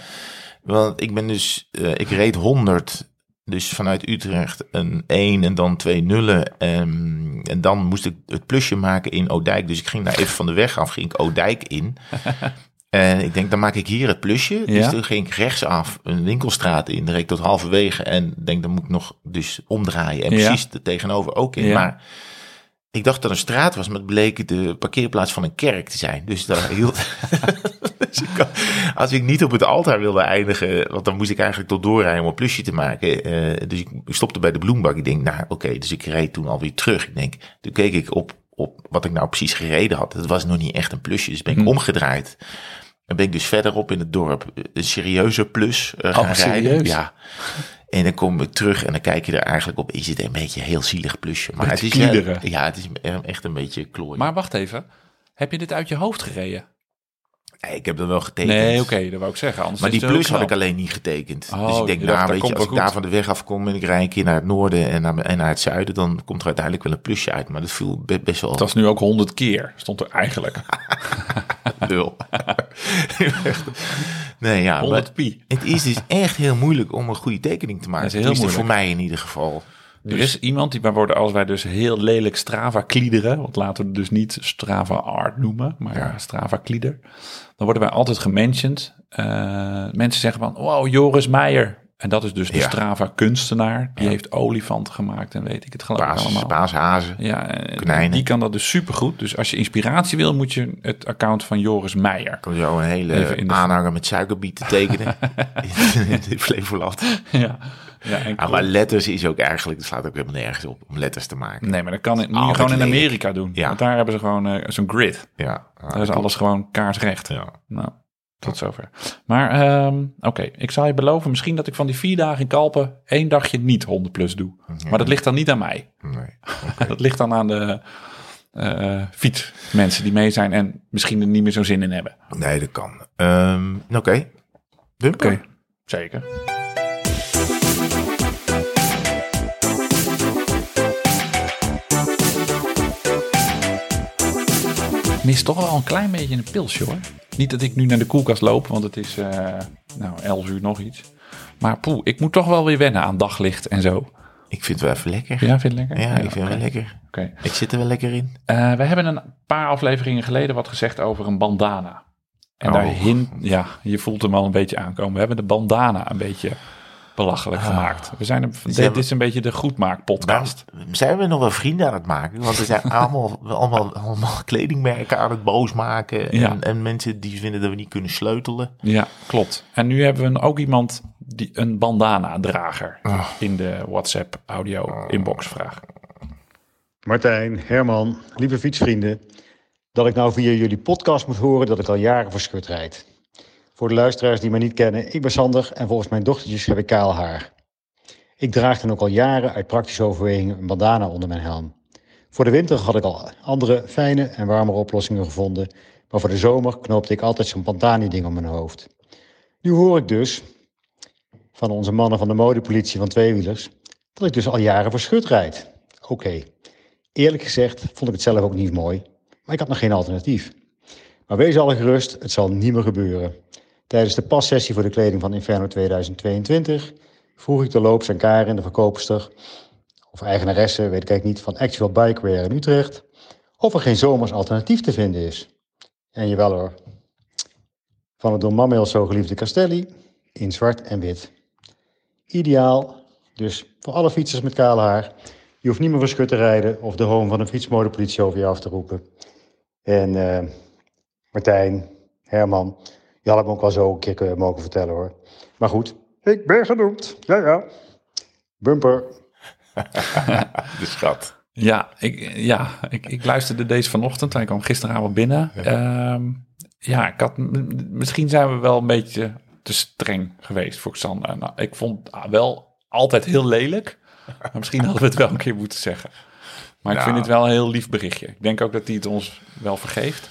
Want ik ben dus, eh, ik reed 100, dus vanuit Utrecht een 1 en dan twee nullen. En, en dan moest ik het plusje maken in Oudijk. Dus ik ging daar even van de weg af, ging ik Oudijk in. En ik denk, dan maak ik hier het plusje. Dus Ja. toen ging ik rechtsaf een winkelstraat in, reed ik tot halverwege. En denk, dan moet ik nog dus omdraaien. En Ja. precies er tegenover ook in. Ja. Maar ik dacht dat een straat was, maar het bleek de parkeerplaats van een kerk te zijn. Dus daar hield... dus ik, als ik niet op het altaar wilde eindigen, want dan moest ik eigenlijk tot doorrijden om een plusje te maken. eh, dus ik stopte bij de bloembak. Ik denk, nou oké, dus ik reed toen alweer terug. Ik denk, toen keek ik op, op wat ik nou precies gereden had. Het was nog niet echt een plusje, dus ben ik Hm. omgedraaid. En ben ik dus verderop in het dorp een serieuze plus eh, gaan Oh, rijden. serieus? Ja. En dan kom ik terug en dan kijk je er eigenlijk op. Is het een beetje een heel zielig plusje. Maar het is kliederen. ja, het is echt een beetje klooi. Maar wacht even. Heb je dit uit je hoofd gereden? Ik heb er wel getekend. Nee, oké, dat wou ik zeggen. Anders Maar die plus had ik alleen niet getekend. Oh, dus ik denk, nou dat weet je, als ik daar van de weg afkom en ik rij een keer naar het noorden en naar, en naar het zuiden, dan komt er uiteindelijk wel een plusje uit. Maar dat viel be- best wel Het was nu ook 100 keer, stond er eigenlijk. lul. nee, ja, maar 100 pi. het is dus echt heel moeilijk om een goede tekening te maken. Dat is heel Tenminste, voor moeilijk. mij in ieder geval. Er is iemand die, wij worden als wij dus heel lelijk Strava kliederen, want laten we het dus niet Strava Art noemen, maar Ja. Strava klieder, dan worden wij altijd gementiond. Eh, mensen zeggen van, wow, Joris Meijer. En dat is dus de Ja. Strava kunstenaar. Die Ja. heeft olifanten gemaakt en weet ik het geloof allemaal. paashazen. Ja, konijnen. die kan dat dus supergoed. Dus als je inspiratie wil, moet je het account van Joris Meijer. kan zo een hele de- aanhanger met suikerbieten tekenen in, in Flevoland. ja. Ja, en maar letters is ook eigenlijk, dat slaat ook helemaal nergens op om letters te maken. Nee, maar dat kan moet je gewoon in lelijk. Amerika doen. Ja. Want daar hebben ze gewoon eh, zo'n grid. Ja, Daar is alles gewoon kaarsrecht. Ja. Nou, tot zover. Maar ehm, oké, ik zal je beloven misschien dat ik van die vier dagen in Kalpen één dagje niet 100 plus doe. Maar dat ligt dan niet aan mij. Nee. Dat ligt dan aan de eh fietsmensen die mee zijn en misschien er niet meer zo'n zin in hebben. nee, dat kan. Ehm, Oké. Bumper? Oké, zeker. Mis toch wel een klein beetje een pilsje hoor. Niet dat ik nu naar de koelkast loop, want het is eh nou 11 uur nog iets. Maar poeh, ik moet toch wel weer wennen aan daglicht en zo. Ik vind het wel even lekker. Ja, vind je het lekker? Ja, ik vind het wel lekker. Oké. Ik zit er wel lekker in. Eh, we hebben een paar afleveringen geleden wat gezegd over een bandana. En Oh. daar hint, ja, je voelt hem al een beetje aankomen. We hebben de bandana een beetje belachelijk gemaakt. We zijn een, dit is een beetje de goedmaak podcast. Waarom zijn we nog wel vrienden aan het maken? Want er zijn allemaal, allemaal, allemaal kledingmerken aan het boos maken. En, Ja. en mensen die vinden dat we niet kunnen sleutelen. Ja, klopt. En nu hebben we ook iemand die een bandana drager Ah. in de WhatsApp audio inbox vraag. Martijn, Herman, lieve fietsvrienden. Dat ik nou via jullie podcast moet horen dat ik al jaren verschut rijd. Voor de luisteraars die mij niet kennen, ik ben Sander en volgens mijn dochtertjes heb ik kaal haar. Ik draag dan ook al jaren uit praktische overwegingen een bandana onder mijn helm. Voor de winter had ik al andere fijne en warmere oplossingen gevonden, maar voor de zomer knoopte ik altijd zo'n pantani-ding om mijn hoofd. Nu hoor ik dus van onze mannen van de modepolitie van tweewielers dat ik dus al jaren verschut rijd. Oké, Eerlijk gezegd vond ik het zelf ook niet mooi, maar ik had nog geen alternatief. Maar wees alle gerust, het zal niet meer gebeuren. Tijdens de passessie voor de kleding van Inferno 2022 vroeg ik de loops aan Karen, de verkoopster, of eigenaresse, weet ik niet, van Actual Bikewear in Utrecht, of er geen zomers alternatief te vinden is. En jawel hoor, van het door Mameel zo geliefde Castelli in zwart en wit. Ideaal, dus voor alle fietsers met kaal haar. Je hoeft niet meer verschut te rijden of de hoon van een fietsmodepolitie over je af te roepen. En eh, Martijn, Herman, Je had hem ook wel zo een keer mogen vertellen hoor. Maar goed, ik ben genoemd. Ja, ja. Bumper. De schat. Ja, ik, ja ik, ik luisterde deze vanochtend. Hij kwam gisteravond binnen. Ja, Ehm, ja ik had, misschien zijn we wel een beetje te streng geweest voor Xander. Nou, ik vond het wel altijd heel lelijk. Maar misschien hadden we het wel een keer moeten zeggen. Maar ik vind het wel een heel lief berichtje. Ik denk ook dat hij het ons wel vergeeft.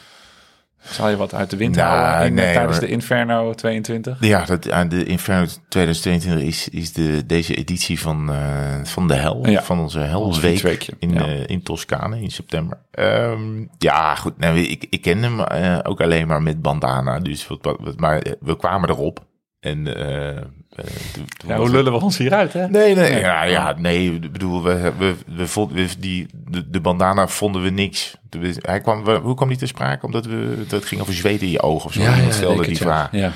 Zal je wat uit de wind Nou, houden in, nee, tijdens de Inferno 22? Ja, dat, aan de Inferno 2022 is, is de, deze editie van, eh, van de hel, Ja. van onze helweek in, ja. eh, in Toscane in september. Ehm, ja, goed. Nou, ik, ik ken hem eh, ook alleen maar met bandana. Dus wat, maar eh, we kwamen erop. En, eh, eh, Ja, hoe lullen we ons hieruit, hè? Nee, nee. Ja, ja, nee, ik bedoel, we, we, we vonden, we, die, de, de bandana vonden we niks. Hij kwam, we- hoe kwam die te sprake? Omdat we, dat het ging over zweten in je ogen of zo. Iemand stelde denk die ja. vraag. Ja.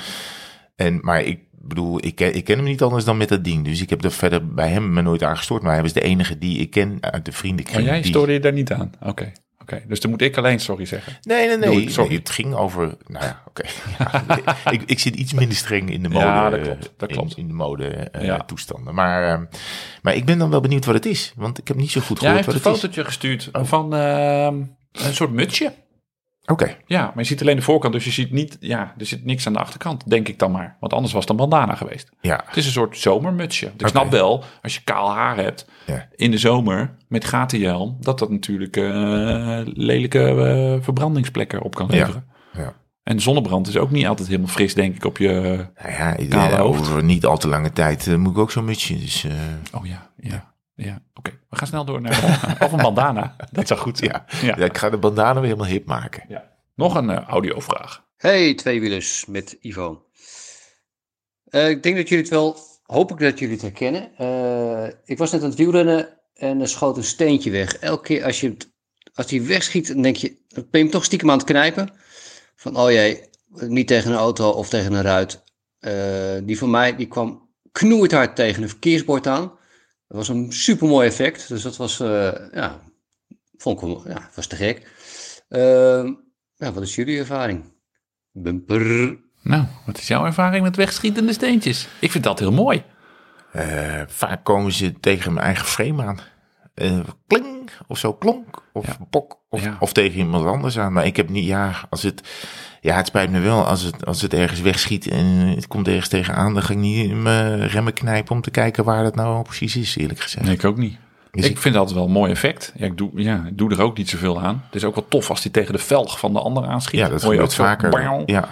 En, maar ik bedoel, ik ken, ik ken hem niet anders dan met dat ding. Dus ik heb er verder bij hem me nooit aan gestoord. Maar hij was de enige die ik ken uit de vriendenkring. Maar jij stoorde je daar niet aan? Oké, oké. Dus dan moet ik alleen sorry zeggen. Nee, nee, nee. Sorry. Het ging over. Nou ja, oké. Ja, ik, ik zit iets minder streng in de mode. Ja, dat klopt, dat in- klopt. In, de mode eh, Ja. toestanden. Maar, eh, maar ik ben dan wel benieuwd wat het is. Want ik heb niet zo goed Ja, hij gehoord heeft een het is. fotootje gestuurd van ehm, een soort mutsje. Oké. Ja, maar je ziet alleen de voorkant, dus je ziet niet, ja, er zit niks aan de achterkant, denk ik dan maar. Want anders was het een bandana geweest. Ja. Het is een soort zomermutsje. Ik snap wel, als je kaal haar hebt Ja. in de zomer met gaten in je helm, dat dat natuurlijk eh, lelijke eh, verbrandingsplekken op kan leveren. Ja. En zonnebrand is ook niet altijd helemaal fris, denk ik, op je... Nou ja, Kale eh, hoofd. over niet al te lange tijd moet ik ook zo'n mutsje. Dus Oh ja, ja, ja. Oké, we gaan snel door naar... of een bandana, dat zou goed zijn. ja. ja. Ja, ik ga de bandana weer helemaal hip maken. Ja. Nog een eh, audiovraag. Hey, tweewielers met Ivo. Eh, ik denk dat jullie het wel, hoop ik dat jullie het herkennen. Eh, ik was net aan het wielrennen en er schoot een steentje weg. Elke keer als je het, als die wegschiet, dan denk je, dan ben je hem toch stiekem aan het knijpen. Van, oh jee, niet tegen een auto of tegen een ruit. Eh, die van mij, die kwam knoerd hard tegen een verkeersbord aan. Dat was een super mooi effect. Dus dat was, eh, ja, vond ik wel, ja, was te gek. Eh, ja, wat is jullie ervaring? Bumper. Nou, wat is jouw ervaring met wegschietende steentjes? Ik vind dat heel mooi. Eh, vaak komen ze tegen mijn eigen frame aan. Eh, kling, of zo klonk, of Ja. pok, of, Ja. of tegen iemand anders aan. Maar ik heb niet, ja, als het, ja, het spijt me wel, als het, als het ergens wegschiet en het komt ergens tegenaan, dan ga ik niet mijn remmen knijpen om te kijken waar dat nou precies is, eerlijk gezegd. Nee, ik ook niet. Dus ik vind dat wel een mooi effect. Ja ik, doe, ja, ik doe er ook niet zoveel aan. Het is ook wel tof als die tegen de velg van de ander aanschiet. ja, dat gebeurt vaker. Ja, Ja.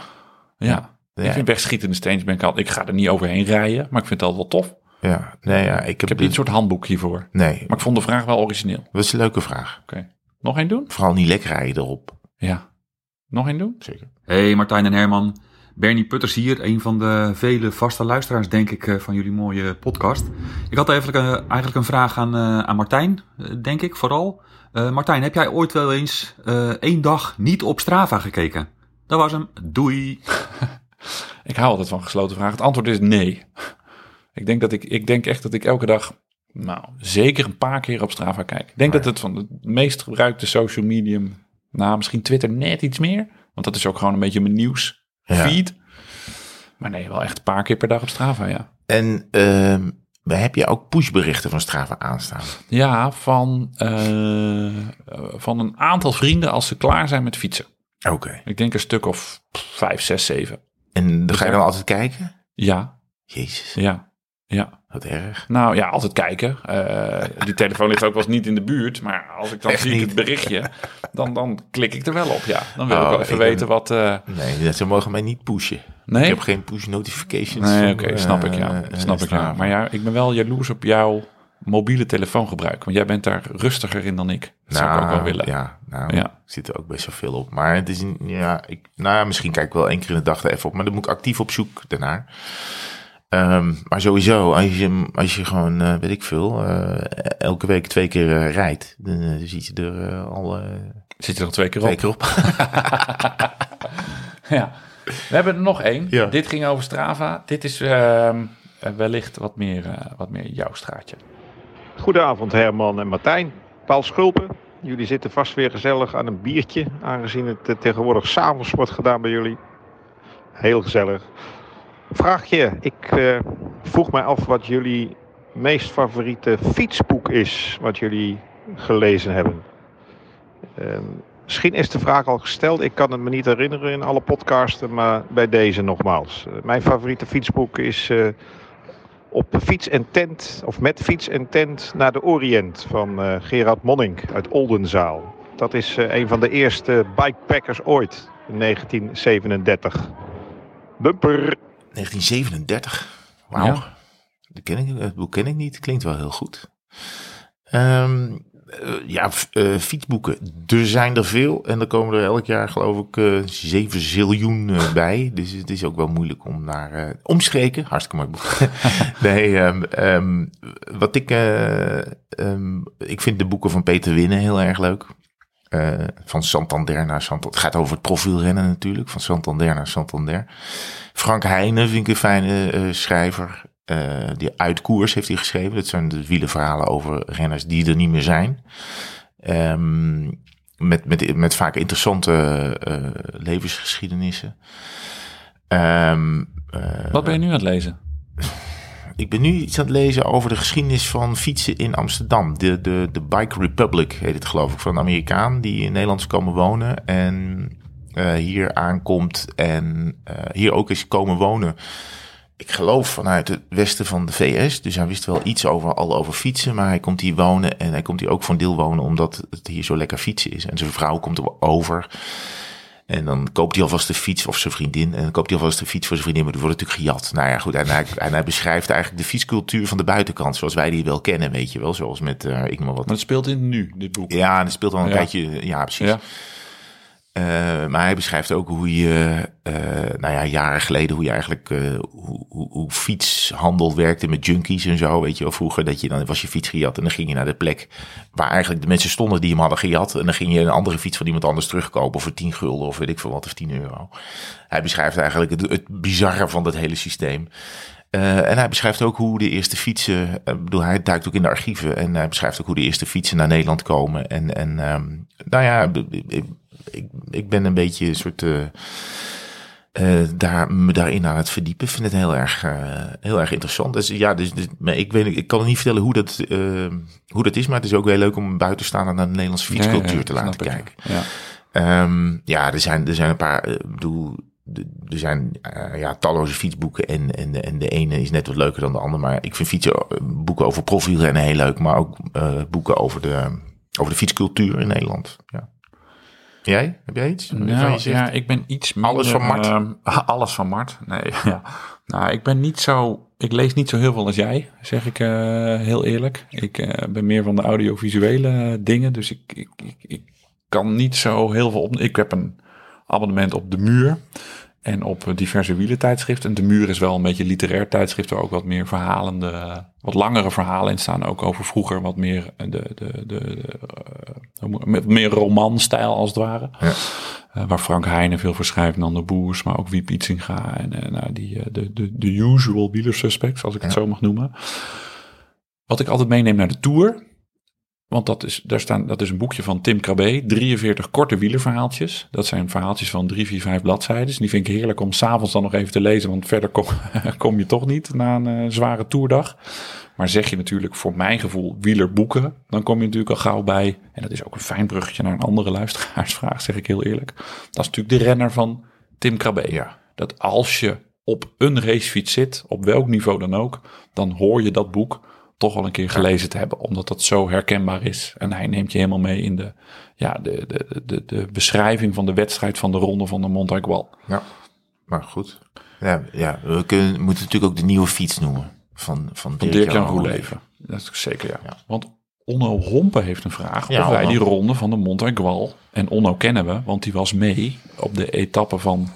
Ja. Ik vind wegschietende steentjes, ben ik, al, ik ga er niet overheen rijden, maar ik vind dat wel tof. Ja, nee, ja, ik heb, Ik heb de- niet een soort handboek hiervoor. nee, Maar ik vond de vraag wel origineel. dat is een leuke vraag. Oké. Nog één doen? Vooral niet lek rijden erop. Ja. Nog één doen? Zeker. Hey Martijn en Herman. Bernie Putters hier, een van de vele vaste luisteraars, denk ik, eh, van jullie mooie podcast. Ik had eigenlijk, eh, eigenlijk een vraag aan, eh, aan Martijn, denk ik vooral. Eh, Martijn, heb jij ooit wel eens eh, één dag niet op Strava gekeken? Dat was hem. Doei. Ik hou altijd van gesloten vragen. Het antwoord is nee. Ik denk, dat ik, ik denk echt dat ik elke dag, nou, zeker een paar keer op Strava kijk. Ik denk dat het van het meest gebruikte social medium, nou, misschien Twitter net iets meer. Want dat is ook gewoon een beetje mijn nieuws Ja. feed. Maar nee, wel echt een paar keer per dag op Strava, ja. En ehm, heb je ook pushberichten van Strava aanstaan? Ja, van, eh, van een aantal vrienden als ze klaar zijn met fietsen. Oké. Ik denk een stuk of vijf, zes, zeven. En dan ga je dan altijd kijken? Ja, Jezus, ja, ja. wat erg. Nou ja, altijd kijken. Eh, die telefoon ligt ook wel eens niet in de buurt. Maar als ik dan Echt zie niet? het berichtje, dan, dan klik ik er wel op. Ja, dan wil Oh, ik wel even ik weten ben- wat... eh, Nee, ze mogen mij niet pushen. nee? Ik heb geen push notifications. Nee, oké, snap ik ja. eh, snap ik ja. Maar ja, ik ben wel jaloers op jouw mobiele telefoongebruik. Want jij bent daar rustiger in dan ik. Dat zou ik ook wel willen. Ja, nou, Ja. zit er ook best wel veel op. Maar het is, een, ja, ik, nou, ja, misschien kijk ik wel één keer in de dag er even op. Maar dan moet ik actief op zoek daarnaar. Ehm, maar sowieso, als je, als je gewoon, eh, weet ik veel, eh, elke week twee keer eh, rijdt, dan ziet je er al eh, Zit je er nog twee keer op? twee keer op. Ja. We hebben er nog één. Ja. Dit ging over Strava. Dit is ehm, eh, wellicht wat meer, eh, wat meer jouw straatje. Goedenavond Herman en Martijn. Paul Schulpen. Jullie zitten vast weer gezellig aan een biertje, aangezien het tegenwoordig s'avonds wordt gedaan bij jullie. Heel gezellig. Vraagje. Ik eh, vroeg mij af wat jullie meest favoriete fietsboek is. Wat jullie gelezen hebben. Ehm, misschien is de vraag al gesteld. Ik kan het me niet herinneren in alle podcasten. Maar bij deze nogmaals. Eh, mijn favoriete fietsboek is... eh, op fiets en tent, of met fiets en tent naar de Oriënt van Gerard Monning uit Oldenzaal. Dat is een van de eerste bikepackers ooit, in 1937. Bumper! 1937. Wauw. Ja. Dat ken ik, het boek ken ik niet. Klinkt wel heel goed. Ehm, eh, ja, eh, fietsboeken. Er zijn er veel. En er komen er elk jaar geloof ik eh 7 ziljoen bij. Dus het is ook wel moeilijk om naar... omstreken. Hartstikke mooi boek. nee, ehm, ehm, wat ik... ik vind de boeken van Peter Winnen heel erg leuk. Eh, van Santander naar Santander. Het gaat over het profielrennen natuurlijk. Van Santander naar Santander. Frank Heijnen vind ik een fijne eh, schrijver. Eh, die uit koers heeft hij geschreven. Dat zijn de wielenverhalen over renners die er niet meer zijn. Ehm, met, met, met vaak interessante levensgeschiedenissen. Ehm, eh, Wat ben je nu aan het lezen? ik ben nu iets aan het lezen over de geschiedenis van fietsen in Amsterdam. De, de, de Bike Republic heet het geloof ik, van een Amerikaan die in Nederland is komen wonen en eh, hier aankomt en eh, hier ook is komen wonen. Ik geloof vanuit het westen van de VS, dus hij wist wel iets over, al over fietsen, maar hij komt hier wonen en hij komt hier ook een deel wonen omdat het hier zo lekker fietsen is. En zijn vrouw komt er over. En dan koopt hij alvast de fiets, of zijn vriendin. En dan koopt hij alvast de fiets voor zijn vriendin, maar die wordt natuurlijk gejat. Nou ja, goed. En hij, en hij beschrijft eigenlijk de fietscultuur van de buitenkant, zoals wij die wel kennen, weet je wel. Zoals met, eh, ik noem maar wat. Maar het speelt in nu, dit boek. Ja, en dat speelt al een Ja. tijdje. Ja, precies. Ja. Eh, maar hij beschrijft ook hoe je, eh, nou ja, jaren geleden, hoe je eigenlijk, eh, hoe, hoe, fietshandel werkte met junkies en zo. Weet je wel, vroeger dat je dan was je fiets gejat en dan ging je naar de plek waar eigenlijk de mensen stonden die hem hadden gejat. En dan ging je een andere fiets van iemand anders terugkopen voor 10 gulden of weet ik veel wat, of 10 euro. Hij beschrijft eigenlijk het, het bizarre van dat hele systeem. En hij beschrijft ook hoe de eerste fietsen, ik bedoel, hij duikt ook in de archieven en hij beschrijft ook hoe de eerste fietsen naar Nederland komen. En, en ehm, nou ja, ik, ik, ben een beetje een soort, eh, eh, daar, me daarin aan het verdiepen. Ik vind het heel erg, eh, heel erg interessant. Dus ja, dus, dus, maar ik, weet, ik kan het niet vertellen hoe dat, hoe dat is, maar het is ook heel leuk om buiten staan naar de Nederlandse fietscultuur Ja, ja, te laten ik. kijken. Ja. Ehm, ja, er zijn, er zijn een paar. bedoel, er zijn ja, talloze fietsboeken. En, en, de- en de ene is net wat leuker dan de ander. Maar ik vind fietsen, eh, boeken over profielrennen heel leuk. Maar ook boeken over de, over de fietscultuur in Nederland. Ja. Jij? Heb jij iets? Nou, je ja, ik ben iets minder... Alles van Mart? ehm, alles van Mart, nee. Ja. Nou, ik ben niet zo... Ik lees niet zo heel veel als jij, zeg ik eh, heel eerlijk. Ik eh, ben meer van de audiovisuele dingen, dus ik, ik, ik, ik kan niet zo heel veel op... Ik heb een abonnement op De Muur en op eh, diverse wielentijdschriften. En De Muur is wel een beetje een literair tijdschrift... waar ook wat meer verhalende, wat langere verhalen in staan. Ook over vroeger wat meer de, de, de, de, eh, moet- met meer romanstijl als het ware. Ja. Eh, waar Frank Heijnen veel voor schrijft, Nando Boers, maar ook Wiep Itzinga en eh, nou, die, eh, de, de, de usual wieler suspects, als ik het zo mag noemen. Wat ik altijd meeneem naar de Tour, want dat is, daar staan, dat is een boekje van Tim Krabbe, 43 korte wielerverhaaltjes. Dat zijn verhaaltjes van drie, vier, vijf bladzijden. Die vind ik heerlijk om s'avonds dan nog even te lezen, want verder kom, kom je toch niet na een eh, zware toerdag. Maar zeg je natuurlijk voor mijn gevoel wielerboeken, dan kom je natuurlijk al gauw bij. En dat is ook een fijn bruggetje naar een andere luisteraarsvraag, zeg ik heel eerlijk. Dat is natuurlijk de renner van Tim Krabbe. Ja. Dat als je op een racefiets zit, op welk niveau dan ook, dan hoor je dat boek toch wel een keer gelezen te hebben, omdat dat zo herkenbaar is. En hij neemt je helemaal mee in de, ja, de, de, de, de beschrijving van de wedstrijd van de ronde van de Montaigual. Ja, maar goed. Ja, ja we kunnen, moeten natuurlijk ook de nieuwe fiets noemen. Van, van Van Dirk-Jan Roeleven. Dat is zeker ja. Ja. Want Onno Hompen heeft een vraag Ja, of wij Onno. die ronde van de Montaigual, en Onno kennen we, want die was mee op de etappe van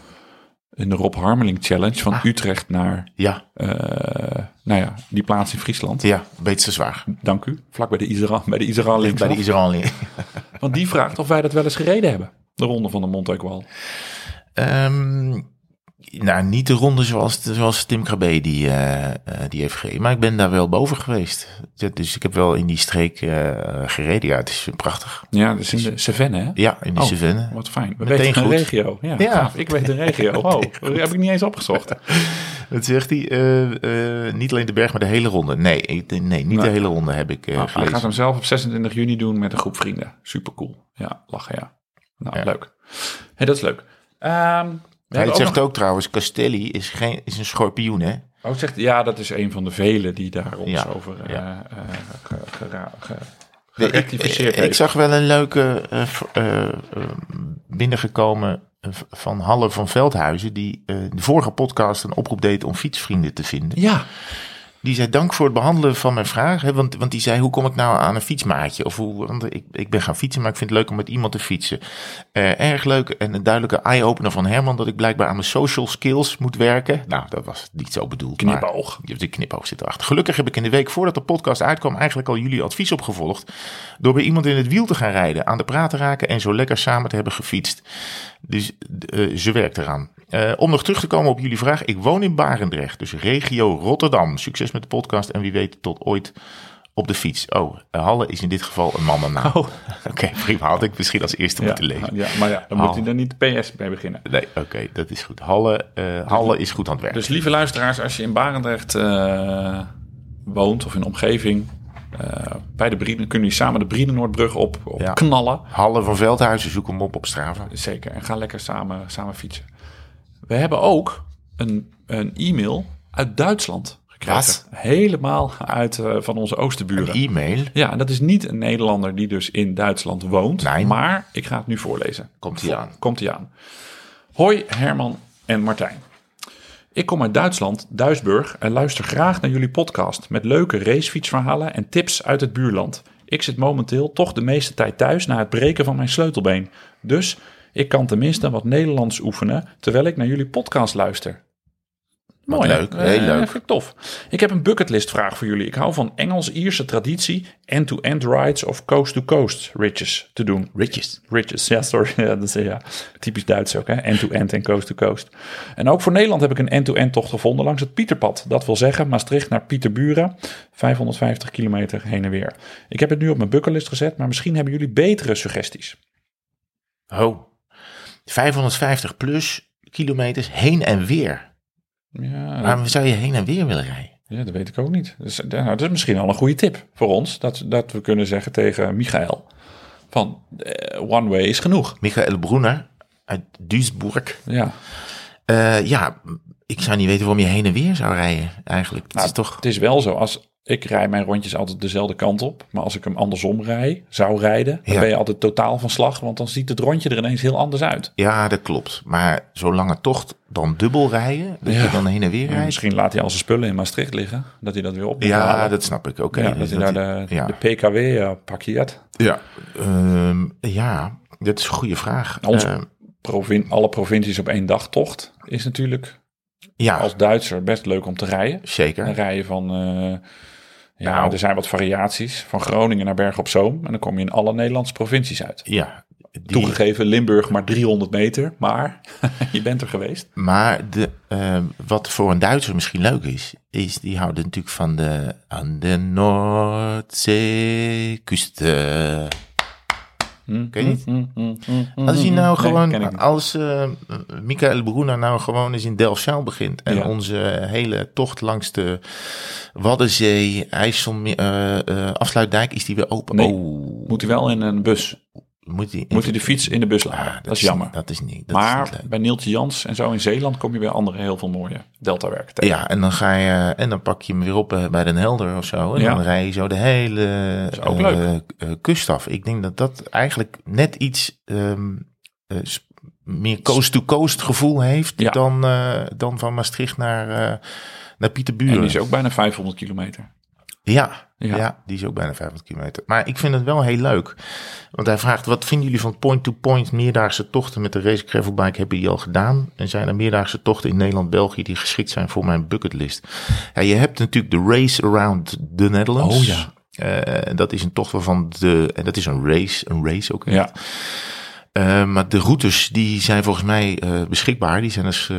in de Rob Harmeling Challenge van Utrecht naar Ja, eh, nou ja, die plaats in Friesland. ja, Beetse zwaar. Dank u. Vlak bij de Israël, bij de bij de. Want die vraagt of wij dat wel eens gereden hebben. De ronde van de Montaigual. Ehm, Nou, niet de ronde zoals, zoals Tim Krabbe die, eh, die heeft gereden. Maar ik ben daar wel boven geweest. Dus ik heb wel in die streek eh, gereden. Ja, het is prachtig. Ja, dus in de Cevennes, hè? Ja, in die Oh, Cevennes. Wat fijn. We Meteen weten een goed. regio. Ja, ik weet een regio. Oh, dat heb ik niet eens opgezocht. Dat zegt hij. niet alleen de berg, maar de hele ronde. Nee, ik- nee niet de hele ronde heb ik Nou, hij gaat hem zelf op 26 juni doen met een groep vrienden. Super cool. Ja, lachen ja. Nou, Ja. leuk. Hey, dat is leuk. Ehm, Hij zegt nog- ook trouwens, Castelli is, geen, is een schorpioen, hè? Oh, zegt, ja, dat is een van de velen die daar ons Ja, over ja. ge- gera- ge- Nee, ik, zag wel een leuke eh, binnengekomen van Halle van Veldhuizen, die eh, de vorige podcast een oproep deed om fietsvrienden te vinden. Ja, Die zei dank voor het behandelen van mijn vraag. Hè, want, want die zei, hoe kom ik nou aan een fietsmaatje? Of hoe, want ik, ik ben gaan fietsen, maar ik vind het leuk om met iemand te fietsen. Eh, erg leuk en een duidelijke eye-opener van Herman... dat ik blijkbaar aan mijn social skills moet werken. Nou, dat was niet zo bedoeld. Knipoog. je hebt de knipoog zit erachter. Gelukkig heb ik in de week voordat de podcast uitkwam... eigenlijk al jullie advies opgevolgd... door bij iemand in het wiel te gaan rijden, aan de praat te raken... en zo lekker samen te hebben gefietst. Dus eh, ze werkt eraan. Eh, om nog terug te komen op jullie vraag. Ik woon in Barendrecht, dus regio Rotterdam. Succes met de podcast en wie weet tot ooit op de fiets. Oh, Halle is in dit geval een mannennaam. Oh. Oké, prima. Had ik misschien als eerste ja, moeten lezen. ja, maar ja, dan moet hij er niet de PS mee beginnen. Nee, oké, dat is goed. Halle, eh, Halle is goed aan het werk. Dus lieve luisteraars, als je in Barendrecht eh, woont of in de omgeving... eh, bij de Brieden, kunnen jullie samen de Briedenoordbrug op, op Ja. knallen. Halle van Veldhuizen, zoek hem op op Strava. Zeker, en ga lekker samen, samen fietsen. We hebben ook een, een e-mail uit Duitsland gekregen. Wat? Helemaal uit eh, van onze oosterburen. Een e-mail. Ja, en dat is niet een Nederlander die dus in Duitsland woont. Nee. Maar ik ga het nu voorlezen. Komt hij aan. Komt hij aan. Hoi Herman en Martijn. Ik kom uit Duitsland, Duisburg en luister graag naar jullie podcast met leuke racefietsverhalen en tips uit het buurland. Ik zit momenteel toch de meeste tijd thuis na het breken van mijn sleutelbeen. Dus ik kan tenminste wat Nederlands oefenen terwijl ik naar jullie podcast luister. Mooi, leuk, heel Eh, leuk. vind ik tof. Ik heb een bucketlist vraag voor jullie. Ik hou van Engels-Ierse traditie end-to-end rides of coast-to-coast ridges te doen. Ritjes. Ridges, ja, sorry. Ja, dat is ja, typisch Duits ook, hè? End-to-end en coast-to-coast. En ook voor Nederland heb ik een end-to-end tocht gevonden langs het Pieterpad. Dat wil zeggen Maastricht naar Pieterburen, 550 kilometer heen en weer. Ik heb het nu op mijn bucketlist gezet, maar misschien hebben jullie betere suggesties. Oh, 550 plus kilometers heen en weer. Ja, Waarom zou je heen en weer willen rijden? ja dat weet ik ook niet. Dus, nou, dat is misschien al een goede tip voor ons, dat, dat we kunnen zeggen tegen Michael van eh, one way is genoeg. Michael Brunner uit Duisburg. Ja, Eh, ja, ik zou niet weten waarom je heen en weer zou rijden eigenlijk. Het Nou, is toch... Het is wel zo, als ik rij mijn rondjes altijd dezelfde kant op. Maar als ik hem andersom rij, zou rijden, dan Ja. ben je altijd totaal van slag. Want dan ziet het rondje er ineens heel anders uit. Ja, dat klopt. Maar zo'n lange tocht dan dubbel rijden, dat Ja. je dan heen en weer rijdt. misschien laat hij al zijn spullen in Maastricht liggen. Dat hij dat weer op Ja, halen. dat snap ik. Oké. ja, dus dat hij daar de, de PKW eh, parkeert. Ja. Ehm, ja, dat is een goede vraag. Ons- Ehm, Provin alle provincies op één dag tocht is natuurlijk ja, als Duitser best leuk om te rijden. Dan zeker. rij je van... eh, ja, Nou. er zijn wat variaties. Van Groningen naar Bergen op Zoom. En dan kom je in alle Nederlandse provincies uit. Ja. Die, Toegegeven, Limburg maar 300 meter, maar je bent er geweest. Maar de, eh, wat voor een Duitser misschien leuk is, is die houden natuurlijk van de aan de Noordzeekust. Ken je niet? Als hij nou gewoon, als eh Michael Bruna nou gewoon eens in Delfzijl begint en Ja. onze hele tocht langs de Waddenzee, IJsselmeer, eh eh, Afsluitdijk, is die weer open? Nee. Oh, Moet hij wel in een bus. Moet hij? Moet hij de fiets in de bus laten. Ah, dat, is jammer. Dat is niet. Dat is maar niet bij Neeltje Jans en zo in Zeeland kom je bij andere heel veel mooie deltawerken tegen. Ja, en dan ga je en dan pak je hem weer op eh, bij Den Helder of zo. En Ja. dan rij je zo de hele ook eh, leuk. eh, kust af. Ik denk dat dat eigenlijk net iets ehm, eh, meer coast-to-coast gevoel heeft Ja. dan, dan van Maastricht naar, naar en Pieterburen. die is ook bijna 500 kilometer. Ja, Ja. ja. die is ook bijna 500 kilometer. Maar ik vind het wel heel leuk. Want hij vraagt, wat vinden jullie van point-to-point meerdaagse tochten met de race gravelbike? Hebben die al gedaan? En zijn er meerdaagse tochten in Nederland, België die geschikt zijn voor mijn bucketlist? Ja, je hebt natuurlijk de Race Around the Netherlands. Oh ja. Eh, dat is een tocht waarvan de, en dat is een race, een race ook echt. Ja. Eh, maar de routes die zijn volgens mij eh, beschikbaar. Die zijn, dus, eh,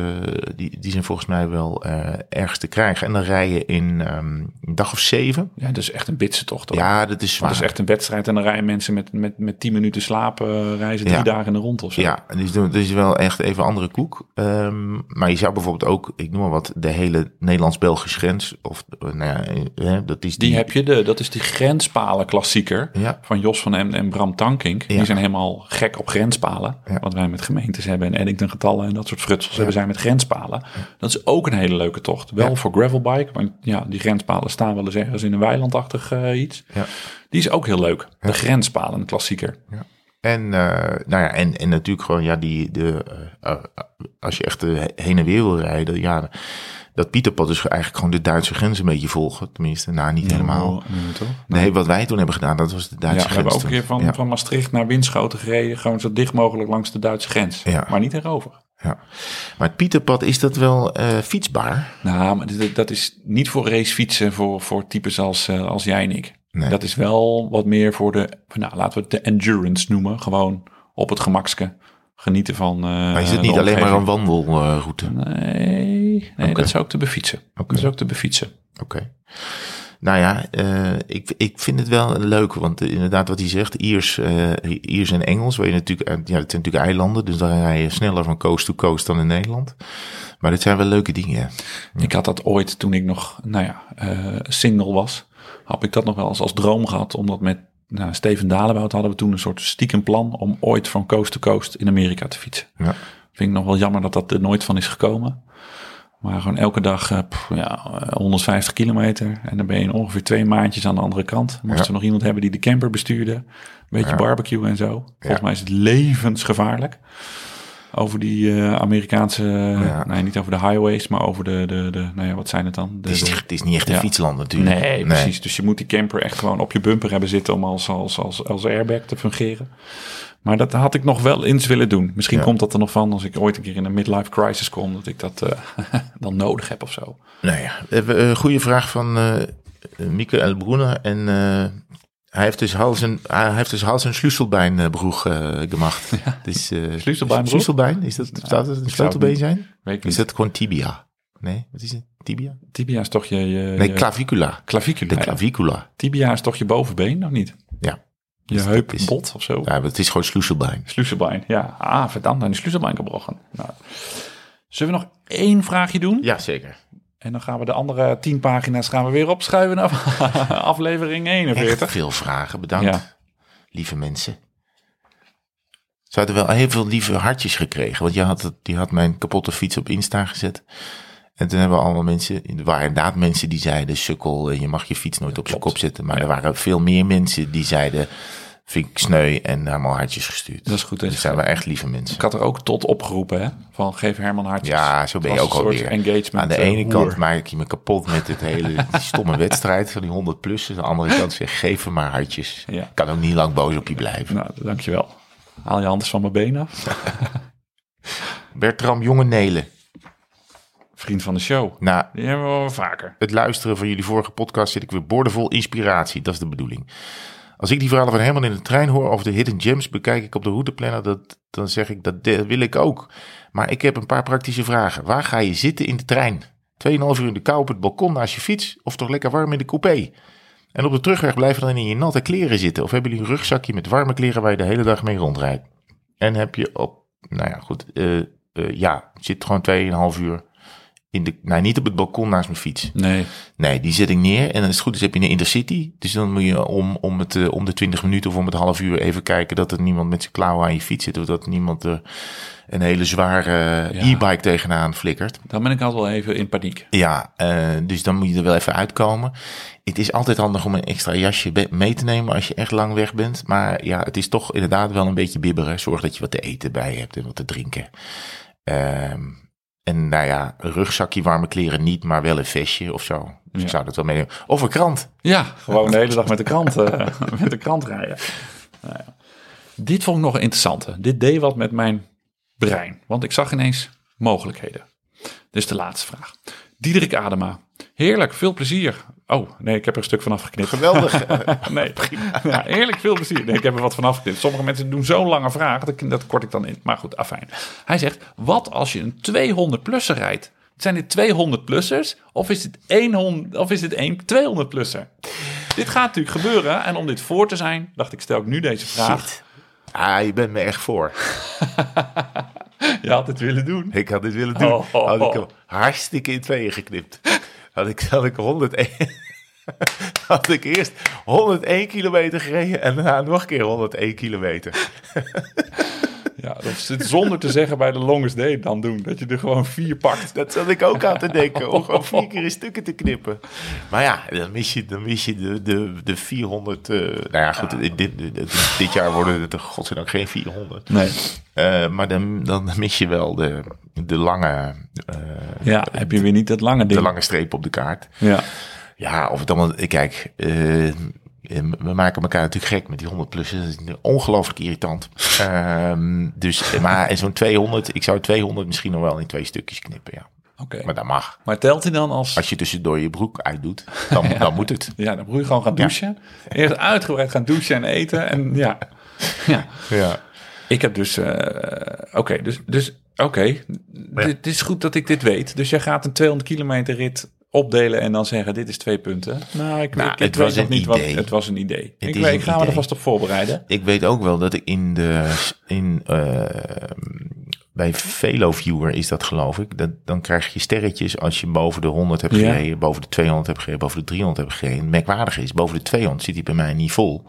die, die zijn volgens mij wel ergens te krijgen. En dan rij je in ehm, een dag of zeven. Ja, dat is echt een bitse tocht. hoor. Ja, dat is zwaar. Dat is echt een wedstrijd en dan rijden mensen met, met, met 10 minuten slapen, reizen drie Ja. dagen in de rond of zo. Ja, dus dat is wel echt even een andere koek. Ehm, maar je zou bijvoorbeeld ook, ik noem maar wat, de hele Nederlands-Belgische grens. Of, nou ja, hè, dat is Die heb je, de, dat is die grenspalen klassieker Ja. van Jos van Emden en Bram Tankink. Die zijn helemaal gek op grenspalen. Ja. Wat wij met gemeentes hebben en Eddington getallen en dat soort frutsels hebben zij met grenspalen. Dat is ook een hele leuke tocht. Wel Ja. voor gravelbike, want ja, die grenspalen staan wel eens ergens in een weilandachtig eh, iets. Ja. Die is ook heel leuk. De grenspalen klassieker. En, eh, nou ja, en, en natuurlijk gewoon, ja, die, de, eh, als je echt heen en weer wil rijden, ja, dat Pieterpad is eigenlijk gewoon de Duitse grens een beetje volgen. Tenminste, nou, niet helemaal. Nee, toch? Nee, wat wij toen hebben gedaan, dat was de Ja, Duitse we hebben grens. ook een keer van, ja. van Maastricht naar Winschoten gereden. Gewoon zo dicht mogelijk langs de Duitse grens. Ja. Maar niet erover. ja. Maar het Pieterpad, is dat wel eh, fietsbaar? Nou, maar dat is niet voor racefietsen voor, voor types als, eh, als jij en ik. Nee. Dat is wel wat meer voor de, nou, laten we het de endurance noemen. Gewoon op het gemakske genieten van. eh, Maar is het niet alleen maar een wandelroute? Nee, nee dat is ook te befietsen. Dat is ook te befietsen. Oké. Nou ja, eh, ik, ik vind het wel leuk, want eh, inderdaad wat hij zegt, Iers, eh, Iers en Engels, waar je natuurlijk, ja, het zijn natuurlijk eilanden, dus dan rij je sneller van coast to coast dan in Nederland. Maar dit zijn wel leuke dingen. Ik had dat ooit toen ik nog, nou ja, single was. Had ik dat nog wel eens als droom gehad. Omdat met nou, Steven Dalebout hadden we toen een soort stiekem plan om ooit van coast to coast in Amerika te fietsen. Ja. Vind ik nog wel jammer dat dat er nooit van is gekomen. Maar gewoon elke dag eh, pff, ja, eh, 150 kilometer. En dan ben je in ongeveer twee maandjes aan de andere kant. Moesten Ja. we nog iemand hebben die de camper bestuurde. Een beetje Ja. barbecue en zo. Volgens mij is het levensgevaarlijk. Over die eh, Amerikaanse, Ja. nee niet over de highways, maar over de, de, de nou ja, wat zijn het dan? De, Het is, de- het is niet echt een fietsland natuurlijk. Nee, precies. Dus je moet die camper echt gewoon op je bumper hebben zitten om als, als, als, als airbag te fungeren. Maar dat had ik nog wel eens willen doen. Misschien Ja. komt dat er nog van als ik ooit een keer in een midlife crisis kom, dat ik dat eh, dan nodig heb of zo. Nou ja, we hebben een goede vraag van eh Mieke Elbroener. En eh, hij heeft dus hals en, hij heeft dus hals en eh gemacht. Dus, Sleutelbeinbroek? Sleutelbein, is dat, zou dat een sleutelbeen zijn? Weet ik Is dat gewoon tibia? Nee, wat is het? Tibia? Tibia is toch je, je, Nee, je clavicula. clavicula. De ja. clavicula. Tibia is toch je bovenbeen, of niet? Je Dus dat heup, is- bot of zo. Ja, het is gewoon sleutelbein. Sleutelbein, ja. Ah, verdammt, dan is Sleutelbein gebrochen. Nou. Zullen we nog één vraagje doen? Ja, zeker. En dan gaan we de andere tien pagina's gaan we weer opschuiven naar aflevering 41. Echt veel vragen, bedankt. Ja. Lieve mensen. Ze hadden wel heel veel lieve hartjes gekregen. Want je had, het, die had mijn kapotte fiets op Insta gezet. En toen hebben we allemaal mensen, er waren inderdaad mensen die zeiden, sukkel, eh, je mag je fiets nooit op zijn klopt. kop zetten. Maar er waren veel meer mensen die zeiden, vind ik sneu en allemaal hartjes gestuurd. Dat is goed, dat Dus zijn we echt lieve mensen. Ik had er ook tot opgeroepen, hè? Van geef Herman hartjes. Ja, zo ben je ook alweer. engagement, Aan de eh, ene hoer. kant maak je me kapot met het hele die stomme wedstrijd van die 100 plus. Aan de andere kant zeg geef hem maar hartjes. Ja. Ik kan ook niet lang boos op je blijven. Nou, dankjewel. Haal je handen van mijn benen af. Bertram Jonge Nelen. Vriend van de show. Nou, Die hebben we wel vaker. het luisteren van jullie vorige podcast zit ik weer boordevol inspiratie. Dat is de bedoeling. Als ik die verhalen van Herman in de trein hoor of de hidden gems bekijk ik op de routeplanner, dat, dan zeg ik dat wil ik ook. Maar ik heb een paar praktische vragen. Waar ga je zitten in de trein? 2,5 uur in de kou op het balkon naast je fiets of toch lekker warm in de coupé? En op de terugweg blijven dan in je natte kleren zitten. Of hebben jullie een rugzakje met warme kleren waar je de hele dag mee rondrijdt? En heb je op, nou ja goed, eh, eh, ja, zit gewoon 2,5 uur in de, nou niet op het balkon naast mijn fiets. Nee. Nee, die zet ik neer. En als het goed is heb je een intercity. Dus dan moet je om, om, het, eh, om de 20 minuten of om het half uur even kijken dat er niemand met zijn klauwen aan je fiets zit. Of dat niemand er een hele zware Ja. e-bike tegenaan flikkert. Dan ben ik altijd wel even in paniek. Ja, eh, dus dan moet je er wel even uitkomen. Het is altijd handig om een extra jasje mee te nemen als je echt lang weg bent. Maar ja, het is toch inderdaad wel een beetje bibberen. Zorg dat je wat te eten bij je hebt en wat te drinken. Ehm, en nou ja, een rugzakje, warme kleren niet, maar wel een vestje of zo. Dus ik zou dat wel meenemen. Of een krant. Ja, gewoon de hele dag met de krant, eh, met de krant rijden. Nou ja. Dit vond ik nog een interessante. Dit deed wat met mijn brein. Want ik zag ineens mogelijkheden. Dit is de laatste vraag. Diederik Adema. Heerlijk, veel plezier. Oh, nee, ik heb er een stuk van afgeknipt. Geweldig. Nee, ja, eerlijk veel plezier. Nee, ik heb er wat van afgeknipt. Sommige mensen doen zo'n lange vraag, dat, dat kort ik dan in. Maar goed, afijn. Hij zegt, wat als je een 200-plusser rijdt? Zijn dit 200-plussers of is dit 100, of is dit een 200-plusser? Dit gaat natuurlijk gebeuren. En om dit voor te zijn, dacht ik, stel ik nu deze vraag. Shit. Ah, je bent me echt voor. Je had het willen doen. Ik had dit willen doen. Oh, oh, Had ik oh. hem hartstikke in tweeën geknipt. Had ik, had ik 101... Had ik eerst 101 kilometer gereden en daarna nog een keer 101 kilometer. Ja, dat zonder te zeggen bij de longest day dan doen. Dat je er gewoon vier pakt. Dat zat ik ook aan te denken, om gewoon vier keer in stukken te knippen. Maar ja, dan mis je, dan mis je de, de, de 400... eh, nou ja, goed, dit, dit, dit, dit jaar worden het godzijdank geen 400. Nee. Eh, maar dan, dan mis je wel de, de, lange, eh, Ja, heb je weer niet dat lange ding. de lange streep op de kaart. Ja. Ja, of het allemaal... Kijk, we maken elkaar natuurlijk gek met die 100 plussen. Dat is ongelooflijk irritant. Ehm, dus, maar zo'n 200, ik zou 200 misschien nog wel in twee stukjes knippen, ja. Oké. Maar dat mag. Maar telt hij dan als... Als je tussendoor je broek uitdoet, dan, dan moet het. Ja, dan moet je gewoon gaan douchen. Eerst uitgebreid gaan douchen en eten. En ja. ja. Ja. Ik heb dus... eh, Oké, dus... dus Oké, dit is goed dat ik dit weet. Dus jij gaat een 200 kilometer rit opdelen en dan zeggen dit is twee punten. Nou, ik, Nou, ik, ik het weet was nog niet wat het was een idee. Het ik is weet, een ik ga me er vast op voorbereiden. Ik weet ook wel dat ik in de... In, eh, bij VeloViewer is dat geloof ik. Dat, dan krijg je sterretjes als je boven de 100 hebt Ja. gereden, boven de 200 hebt gereden, boven de 300 hebt gereden. Merkwaardig is, boven de 200 zit hij bij mij niet vol.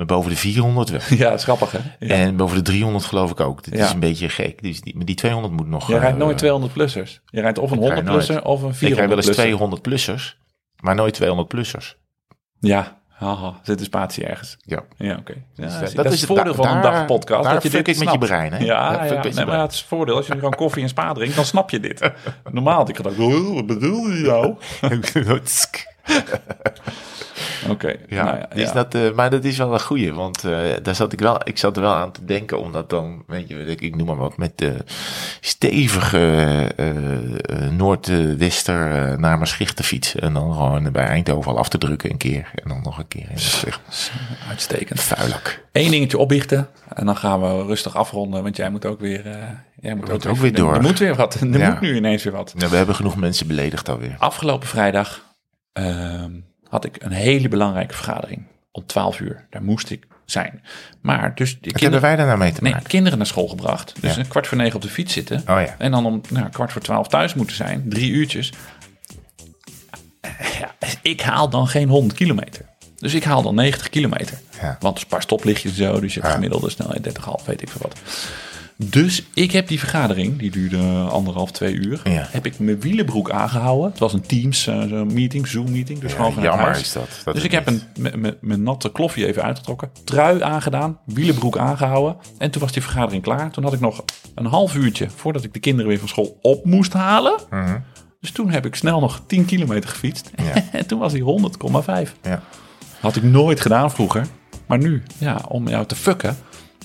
Maar boven de 400 wel. Ja, dat is grappig hè. Ja. En boven de 300 geloof ik ook. Ja. is een beetje gek. Dus die, maar die 200 moet nog... Je rijdt eh, nooit 200 plussers. Je rijdt of een ik rijd 100 plusser nooit. of een Ik rij 400 wel eens plusser. 200 plussers, maar nooit 200 plussers. Ja, haha, zit een spatie ergens. Ja. Ja, oké. Ja, Dus, eh, dat dat, is het voordeel van een dagpodcast. daar dat je dit ik met je snapt. brein, hè? Ja, ja. ik Nee, maar het is het voordeel. Als je gewoon koffie en spa drinkt, dan snap je dit. Normaal had ik gedacht, "Oh, wat bedoel je nou? Oké, Ja, nou ja. Dat, eh, maar dat is wel een goeie, want eh, daar zat ik, wel, ik zat er wel aan te denken, omdat dan, weet je, ik, ik noem maar wat, met de stevige eh, noordwester naar Maastricht te fietsen. En dan gewoon bij Eindhoven al af te drukken een keer. En dan nog een keer. Uitstekend. Vuilak. Eén dingetje opbiechten en dan gaan we rustig afronden, want jij moet ook weer... jij moet moet ook weer door. Er moet weer wat. Er moet nu ineens weer wat. We hebben genoeg mensen beledigd alweer. Afgelopen vrijdag ehm, had ik een hele belangrijke vergadering. Om 12 uur. Daar moest ik zijn. Maar dus de Wat hebben wij daar nou mee te nee, maken? kinderen naar school gebracht. Dus Ja. een kwart voor negen op de fiets zitten. Oh ja. En dan om nou, kwart voor twaalf thuis moeten zijn. Drie uurtjes. Ja, ik haal dan geen 100 kilometer. Dus ik haal dan 90 kilometer. Ja. Want is een paar stoplichtjes zo. Dus je hebt gemiddelde snelheid 30,5, weet ik veel wat. Dus ik heb die vergadering, die duurde anderhalf, twee uur. Ja. Heb ik mijn wielenbroek aangehouden. Het was een Teams eh, zo'n meeting, Zoom meeting. Dus Ja, gewoon vanuit jammer huis. is dat. Dat dus is ik heb een, mijn natte kloffie even uitgetrokken. Trui aangedaan, wielenbroek aangehouden. En toen was die vergadering klaar. Toen had ik nog een half uurtje voordat ik de kinderen weer van school op moest halen. Mhm. Dus toen heb ik snel nog 10 kilometer gefietst. Ja. en toen was hij 100,5. Ja. Had ik nooit gedaan vroeger. Maar nu, ja, om jou te fucken,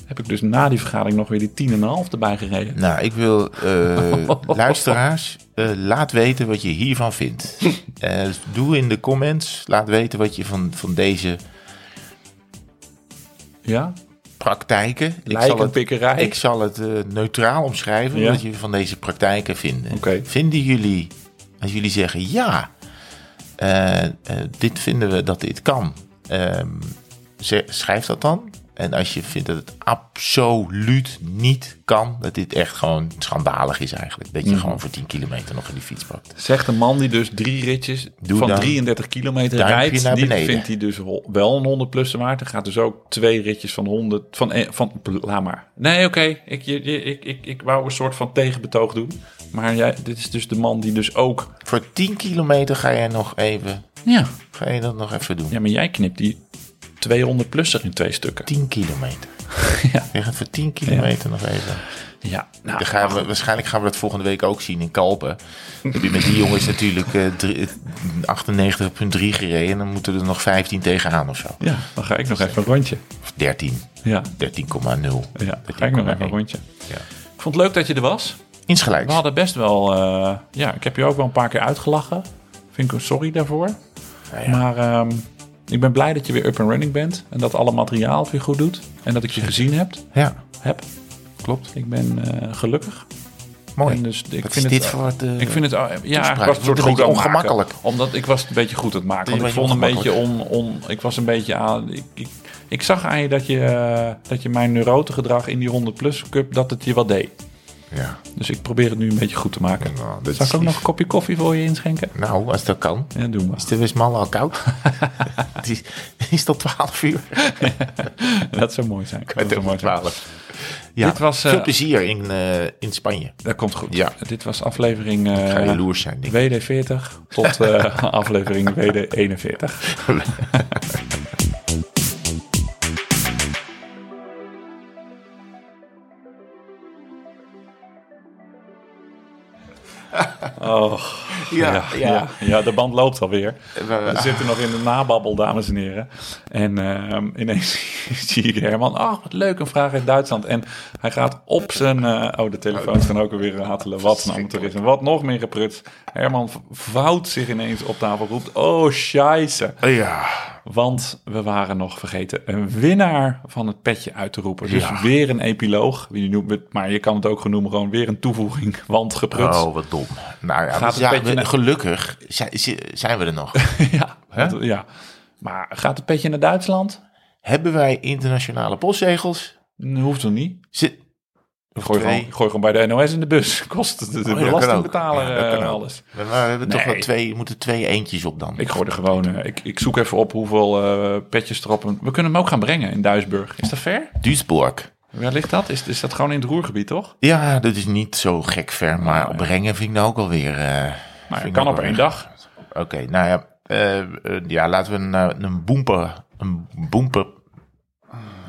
heb ik dus na die vergadering nog weer die 10,5 erbij gereden. Nou, ik wil eh, luisteraars, eh, laat weten wat je hiervan vindt. Eh, doe in de comments, laat weten wat je van, van deze Ja? praktijken. Ik zal het, ik zal het neutraal omschrijven Ja. wat je van deze praktijken. Oké. Vinden jullie, als jullie zeggen ja, dit vinden we dat dit kan, ehm, schrijf dat dan. En als je vindt dat het absoluut niet kan, dat dit echt gewoon schandalig is eigenlijk. Dat je Mhm. gewoon voor 10 kilometer nog in die fiets pakt. Zegt een man die dus drie ritjes Doe van dan 33 kilometer rijdt. naar Die beneden. vindt hij dus wel een 100 plussen waard. Er gaat dus ook twee ritjes van 100. Van, van, laat maar. Nee, oké. Ik, je- je- ik, ik, ik wou een soort van tegenbetoog doen. Maar jij, dit is dus de man die dus ook. Voor 10 kilometer ga je nog even, Ja, ga je dat nog even doen. ja maar jij knipt die 200 plusser in twee stukken. 10 kilometer. Ja. Je gaat voor 10 kilometer nog even. Ja, nou, Dan gaan we, waarschijnlijk gaan we dat volgende week ook zien in Kalpen. Heb je met die jongens natuurlijk eh, drie- 98,3 gereden. En dan moeten er nog 15 tegenaan of zo. ja, dan ga ik nog even een rondje. Of 13, Ja, 13,0. ja dan ga ik nog even een rondje. Ja. Ik vond het leuk dat je er was. Insgelijks. We hadden best wel... eh, ja, ik heb je ook wel een paar keer uitgelachen. Vind ik sorry daarvoor. Ja. Maar ehm, ik ben blij dat je weer up and running bent. En dat alle materiaal het weer goed doet. En dat ik je gezien heb. Ja, heb. klopt. Ik ben eh, gelukkig. Mooi. En dus ik Wat vind is het, voor de Ik vind het, ja, ik was Het soort goed maken. ongemakkelijk. Omdat ik was het een beetje goed aan het maken. Want ik vond een beetje on, on, ik was een beetje aan, ik, ik, ik zag aan je dat je, eh, dat je mijn neurotengedrag in die 100 plus cup, dat het je wat deed. Ja. Dus ik probeer het nu een beetje goed te maken. Nou, dat Zal ik ook nog een kopje koffie voor je inschenken? Nou, als dat kan. Ja, doen we. Is de Westmalle al koud? het, is, het is tot 12 uur. Dat zou mooi zijn. Dat zou mooi zijn. 12. Ja, Dit was, eh, veel plezier in, eh, in Spanje. Dat komt goed. Ja. Dit was aflevering ga eh jaloers zijn, denk ik. WD40 tot eh, aflevering WD41. Oh, Ja, ja, ja. de band loopt alweer. We- zitten nog in de nababbel, dames en heren. En ehm, ineens zie ik Herman. Oh, wat leuk, een vraag uit Duitsland. En hij gaat op zijn... eh, oh, de telefoons gaan ook alweer ratelen. Wat een amateurisme. Wat nog meer geprut. Herman vouwt zich ineens op tafel. Roept, oh, scheisse. Ja, Want we waren nog vergeten een winnaar van het petje uit te roepen. Dus Ja. weer een epiloog. Wie noemt het, maar je kan het ook genoemen gewoon weer een toevoeging. Want geprut. oh, wat dom. Nou ja, Gaat dus het ja, petje we- naar- gelukkig zijn, we er nog. ja, ja. Maar gaat het petje naar Duitsland? Hebben wij internationale postzegels? Dat hoeft toch niet? Zit, Gooi gewoon, gooi gewoon bij de NOS in de bus. Kost de, de Oh ja, belastingbetaler. Ja, eh, alles. we, we hebben toch wel twee, moeten twee eentjes op dan. Ik gooi er gewoon... eh, ik, ik zoek even op hoeveel eh, petjes erop... We kunnen hem ook gaan brengen in Duisburg. Is dat ver? Duisburg. Waar ligt dat? Is, is dat gewoon in het Roergebied, toch? Ja, dat is niet zo gek ver, maar Nou, ja. brengen vind ik nou ook alweer... eh, Maar het ik kan op één dag. Oké, nou ja, ja, laten we een, een boemper, een boemper,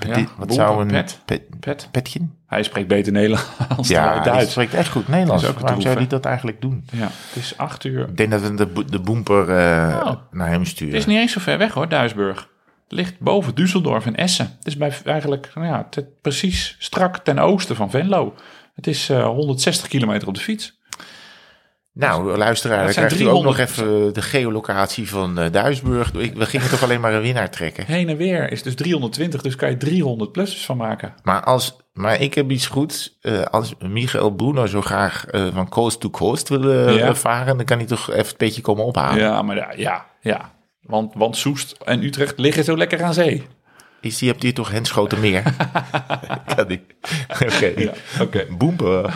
Ja, wat boemper, zou een pet. pet, Pet. petje? Hij spreekt beter Nederlands dan Ja, hij Duits. spreekt echt goed Nederlands. Waarom troef, zou hij dat eigenlijk doen? Ja, het is acht uur. Ik denk dat we de, de boemper eh, Oh. naar hem sturen. Het is niet eens zo ver weg hoor, Duisburg. Het ligt boven Düsseldorf en Essen. Het is bij, eigenlijk nou ja, te- precies strak ten oosten van Venlo. Het is eh, 160 kilometer op de fiets. Nou, luisteraar, krijgt u ook nog 300 even de geolocatie van eh Duisburg. We gingen toch alleen maar een winnaar trekken. Heen en weer is dus 320, dus kan je 300 plussers van maken. Maar, als, maar ik heb iets goeds. Eh, als Michael Bruno zo graag eh, van coast to coast wil eh, Ja. varen, dan kan hij toch even een beetje komen ophalen. Ja, maar ja, ja. ja. Want, want Soest en Utrecht liggen zo lekker aan zee. Is die, hebt hier toch Henschoten meer? kan die. Oké. Ja, oké. Boemper.